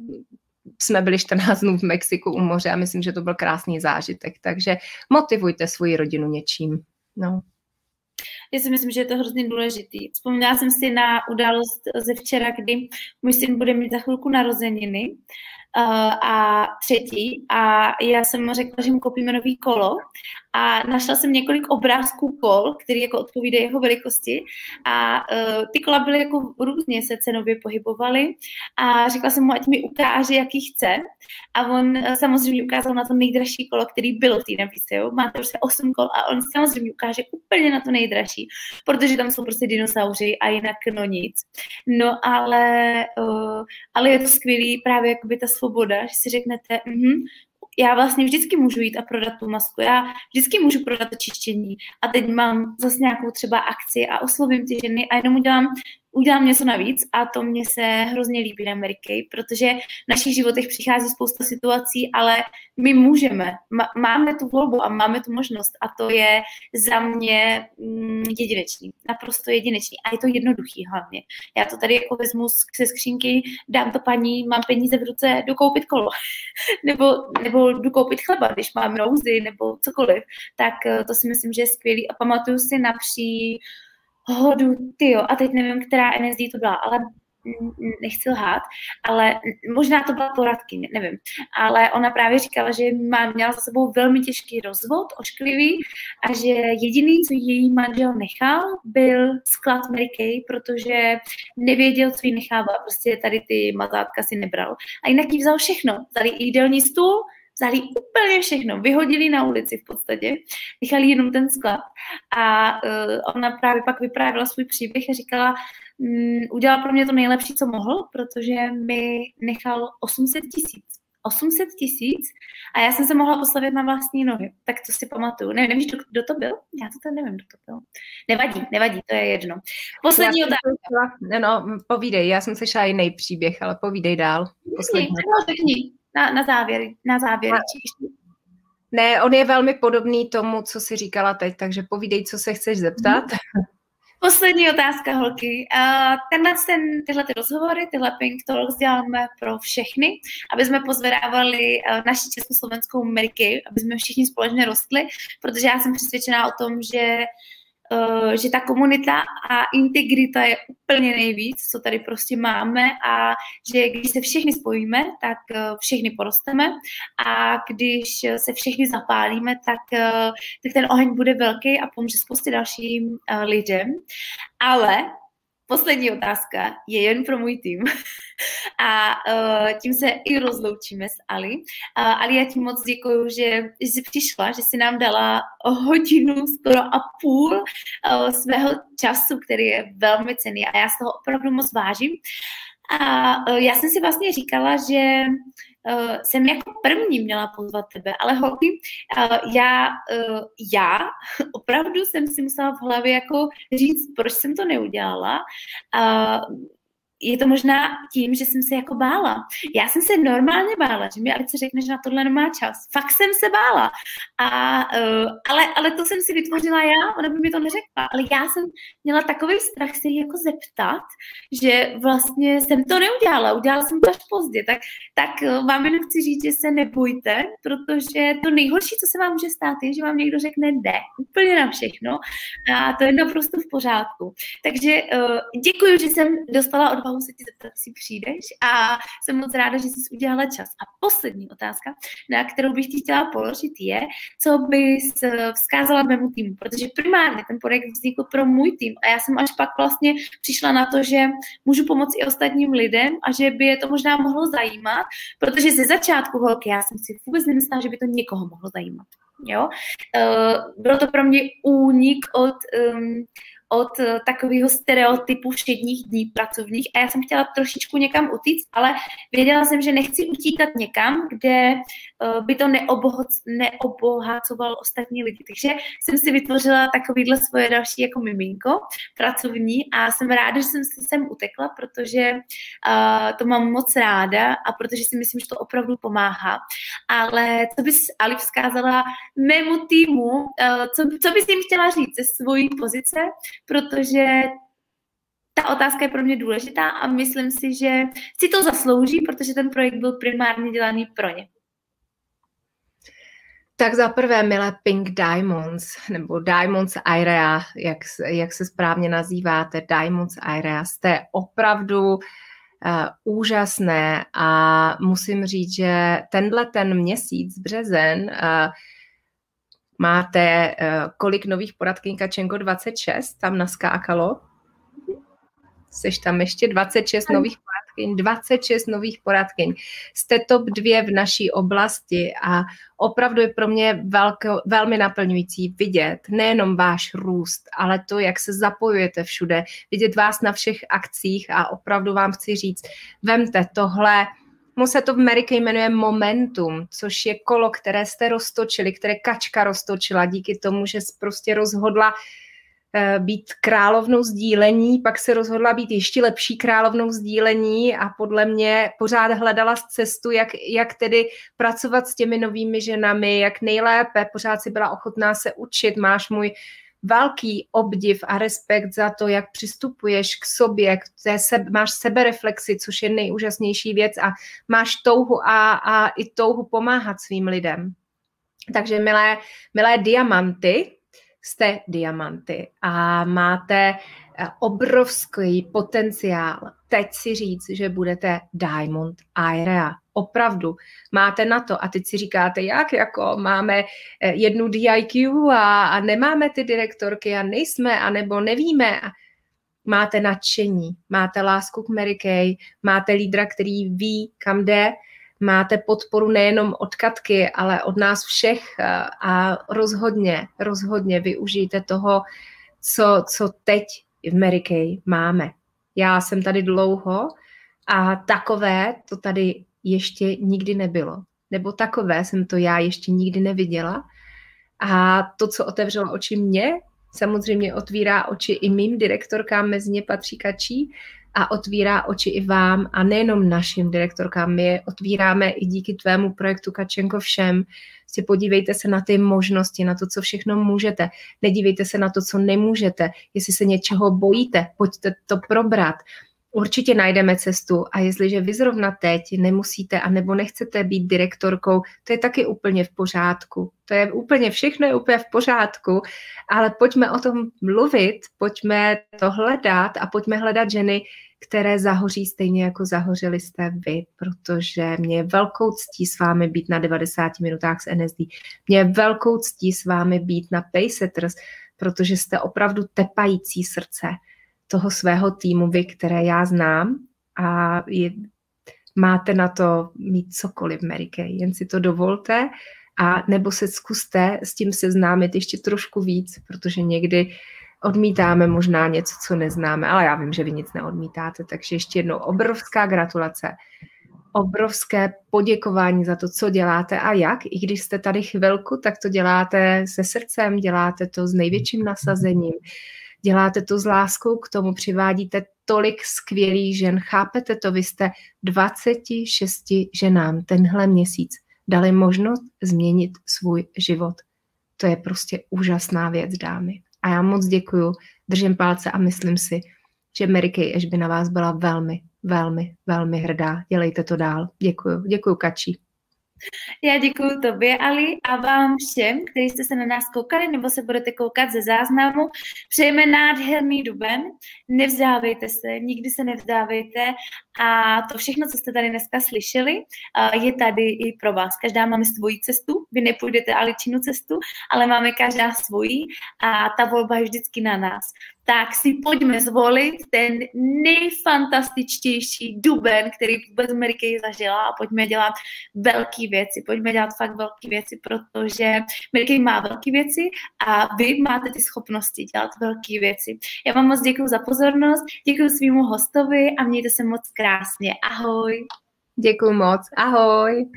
[SPEAKER 2] jsme byli 14 dnů v Mexiku u moře a myslím, že to byl krásný zážitek. Takže motivujte svoji rodinu něčím. No.
[SPEAKER 1] Já si myslím, že je to hrozně důležitý. Vzpomínala jsem si na událost ze včera, kdy můj syn bude mít za chvilku narozeniny a třetí a já jsem řekla, že mu koupíme nový kolo a našla jsem několik obrázků kol, které jako odpovídají jeho velikosti a uh, ty kola byly jako různě se cenově pohybovaly a řekla jsem mu, ať mi ukáže, jaký chce a on uh, samozřejmě ukázal na to nejdražší kolo, který bylo v té nabídce, jo? máte prostě 8 kol a on samozřejmě ukáže úplně na to nejdražší, protože tam jsou prostě dinosauři a jinak no nic. No ale, uh, ale je to skvělý právě jakoby ta svoboda, že si řeknete, mm-hmm, já vlastně vždycky můžu jít a prodat tu masku, já vždycky můžu prodat to čištění. A teď mám zase nějakou třeba akci a oslovím ty ženy a jenom udělám udělám něco navíc a to mě se hrozně líbí na Mary Kay, protože v našich životech přichází spousta situací, ale my můžeme, máme tu volbu a máme tu možnost a to je za mě mm, jedinečný, naprosto jedinečný. A je to jednoduchý hlavně. Já to tady jako vezmu ze skřínky, dám to paní, mám peníze v ruce, jdu koupit kolo. Nebo, nebo jdu koupit chleba, když mám nouzy nebo cokoliv, tak eh, to si myslím, že je skvělý. A pamatuju si napří hodu, ty a teď nevím, která NSD to byla, ale nechci lhát, ale možná to byla poradky, nevím. Ale ona právě říkala, že má, měla za sebou velmi těžký rozvod, ošklivý, a že jediný, co její manžel nechal, byl sklad Mary Kay, protože nevěděl, co jí nechává. Prostě tady ty mazátka si nebral. A jinak jí vzal všechno. Vzali jídelní stůl, vzali úplně všechno, vyhodili na ulici v podstatě, nechali jenom ten sklad. A uh, ona právě pak vyprávěla svůj příběh a říkala, um, udělal pro mě to nejlepší, co mohl, protože mi nechal 800 tisíc. 800 tisíc a já jsem se mohla postavit na vlastní nohy. Tak to si pamatuju. Ne, nevíš, kdo, kdo to byl? Já to tady nevím, kdo to byl. Nevadí, nevadí, to je jedno. Poslední otázka.
[SPEAKER 2] No, no, povídej, já jsem slyšela jiný příběh, ale povídej dál.
[SPEAKER 1] Poslední. No, řekni na, na závěr, na závěr.
[SPEAKER 2] Ne, on je velmi podobný tomu, co jsi říkala teď, takže povídej, co se chceš zeptat.
[SPEAKER 1] Poslední otázka, holky. Tenhle, ten, tyhle ty rozhovory, tyhle Pink Talks děláme pro všechny, aby jsme pozvedávali naši československou Ameriky, aby jsme všichni společně rostli, protože já jsem přesvědčená o tom, že Eh, že ta komunita a integrita je úplně nejvíc, co tady prostě máme a že když se všichni spojíme, tak eh, všichni porosteme a když se všichni zapálíme, tak, eh, tak ten oheň bude velký a pomůže spoustě dalším lidem. Ale poslední otázka je jen pro můj tým. A uh, tím se i rozloučíme s Ali. Uh, Ali, já ti moc děkuju, že, že jsi přišla, že jsi nám dala hodinu skoro a půl uh, svého času, který je velmi cený a já z toho opravdu moc vážím. A uh, já jsem si vlastně říkala, že uh, jsem jako první měla pozvat tebe, ale holky, uh, já, uh, já opravdu jsem si musela v hlavě jako říct, proč jsem to neudělala. Uh, je to možná tím, že jsem se jako bála. Já jsem se normálně bála, že mi Alice řekne, že na tohle nemá čas. Fakt jsem se bála. A, uh, ale, ale to jsem si vytvořila já, ona by mi to neřekla. Ale já jsem měla takový strach se jí jako zeptat, že vlastně jsem to neudělala. Udělala jsem to až pozdě. Tak, tak uh, vám jenom chci říct, že se nebojte, protože to nejhorší, co se vám může stát, je, že vám někdo řekne ne. Úplně na všechno. A to je naprosto v pořádku. Takže uh, děkuji, že jsem dostala od odvahu se ti zeptat, jestli přijdeš a jsem moc ráda, že jsi udělala čas. A poslední otázka, na kterou bych ti chtěla položit, je, co bys eh, vzkázala mému týmu, protože primárně ten projekt vznikl pro můj tým a já jsem až pak vlastně přišla na to, že můžu pomoct i ostatním lidem a že by je to možná mohlo zajímat, protože ze začátku holky já jsem si vůbec nemyslela, že by to někoho mohlo zajímat. Jo? Uh, bylo to pro mě únik od um, od eh, takového stereotypu všedních dní pracovních. A já jsem chtěla trošičku někam utíct, ale věděla jsem, že nechci utíkat někam, kde by to neobohacovalo ostatní lidi. Takže jsem si vytvořila takovýhle svoje další jako miminko pracovní a jsem ráda, že jsem si sem utekla, protože uh, to mám moc ráda a protože si myslím, že to opravdu pomáhá. Ale co bys Ali vzkázala mému týmu, uh, co, co bys jim chtěla říct ze svojí pozice, protože ta otázka je pro mě důležitá a myslím si, že si to zaslouží, protože ten projekt byl primárně dělaný pro ně.
[SPEAKER 2] Tak za prvé, milé Pink Diamonds, nebo Diamonds Area, jak, jak se správně nazýváte, Diamonds Area, jste opravdu uh, úžasné a musím říct, že tenhle ten měsíc, březen, uh, Máte uh, kolik nových poradkyň Kačenko 26 tam naskákalo? Seš tam ještě 26 nových poradkyň, 26 nových poradkyň. Jste top dvě v naší oblasti a opravdu je pro mě velko, velmi naplňující vidět nejenom váš růst, ale to, jak se zapojujete všude, vidět vás na všech akcích a opravdu vám chci říct, vemte tohle Mu se to v Americe jmenuje momentum, což je kolo, které jste roztočili, které kačka roztočila díky tomu, že prostě rozhodla být královnou sdílení, pak se rozhodla být ještě lepší královnou sdílení a podle mě pořád hledala cestu, jak, jak tedy pracovat s těmi novými ženami, jak nejlépe, pořád si byla ochotná se učit, máš můj velký obdiv a respekt za to, jak přistupuješ k sobě, k té sebe, máš sebereflexi, což je nejúžasnější věc a máš touhu a, a i touhu pomáhat svým lidem. Takže milé, milé diamanty, jste diamanty a máte eh, obrovský potenciál teď si říct, že budete Diamond Area. Opravdu máte na to a teď si říkáte, jak jako máme eh, jednu DIQ a, a nemáme ty direktorky a nejsme, anebo nevíme. Máte nadšení, máte lásku k Mary Kay, máte lídra, který ví, kam jde, máte podporu nejenom od Katky, ale od nás všech a rozhodně, rozhodně využijte toho, co, co teď v Mary Kay máme. Já jsem tady dlouho a takové to tady ještě nikdy nebylo. Nebo takové jsem to já ještě nikdy neviděla. A to, co otevřelo oči mě, samozřejmě otvírá oči i mým direktorkám, mezi ně patří Kačí, a otvírá oči i vám a nejenom našim direktorkám. My je otvíráme i díky tvému projektu Kačenko všem. Si podívejte se na ty možnosti, na to, co všechno můžete. Nedívejte se na to, co nemůžete. Jestli se něčeho bojíte, pojďte to probrat. Určitě najdeme cestu a jestliže vy zrovna teď nemusíte a nebo nechcete být direktorkou, to je taky úplně v pořádku. To je úplně, všechno je úplně v pořádku, ale pojďme o tom mluvit, pojďme to hledat a pojďme hledat ženy, které zahoří stejně jako zahořili jste vy, protože mě je velkou ctí s vámi být na 90 minutách s NSD. Mě je velkou ctí s vámi být na Paysetters, protože jste opravdu tepající srdce toho svého týmu, vy, které já znám a je, máte na to mít cokoliv Mary Kay. Jen si to dovolte a nebo se zkuste s tím seznámit ještě trošku víc, protože někdy odmítáme možná něco, co neznáme, ale já vím, že vy nic neodmítáte, takže ještě jednou obrovská gratulace, obrovské poděkování za to, co děláte a jak. I když jste tady chvilku, tak to děláte se srdcem, děláte to s největším nasazením, děláte to s láskou k tomu, přivádíte tolik skvělých žen, chápete to, vy jste 26 ženám tenhle měsíc dali možnost změnit svůj život. To je prostě úžasná věc, dámy. A já moc děkuju, držím palce a myslím si, že Mary Kay by na vás byla velmi, velmi, velmi hrdá. Dělejte to dál. Děkuju. Děkuju, Kačí.
[SPEAKER 1] Já děkuji tobě, Ali, a vám všem, kteří jste se na nás koukali nebo se budete koukat ze záznamu. Přejeme nádherný duben, nevzdávejte se, nikdy se nevzdávejte a to všechno, co jste tady dneska slyšeli, je tady i pro vás. Každá máme svoji cestu, vy nepůjdete Aličinu cestu, ale máme každá svoji a ta volba je vždycky na nás tak si pojďme zvolit ten nejfantastičtější duben, který vůbec Amerika zažila a pojďme dělat velké věci. Pojďme dělat fakt velké věci, protože Amerika má velké věci a vy máte ty schopnosti dělat velké věci. Já vám moc děkuji za pozornost, děkuji svýmu hostovi a mějte se moc krásně. Ahoj.
[SPEAKER 2] Děkuji moc. Ahoj.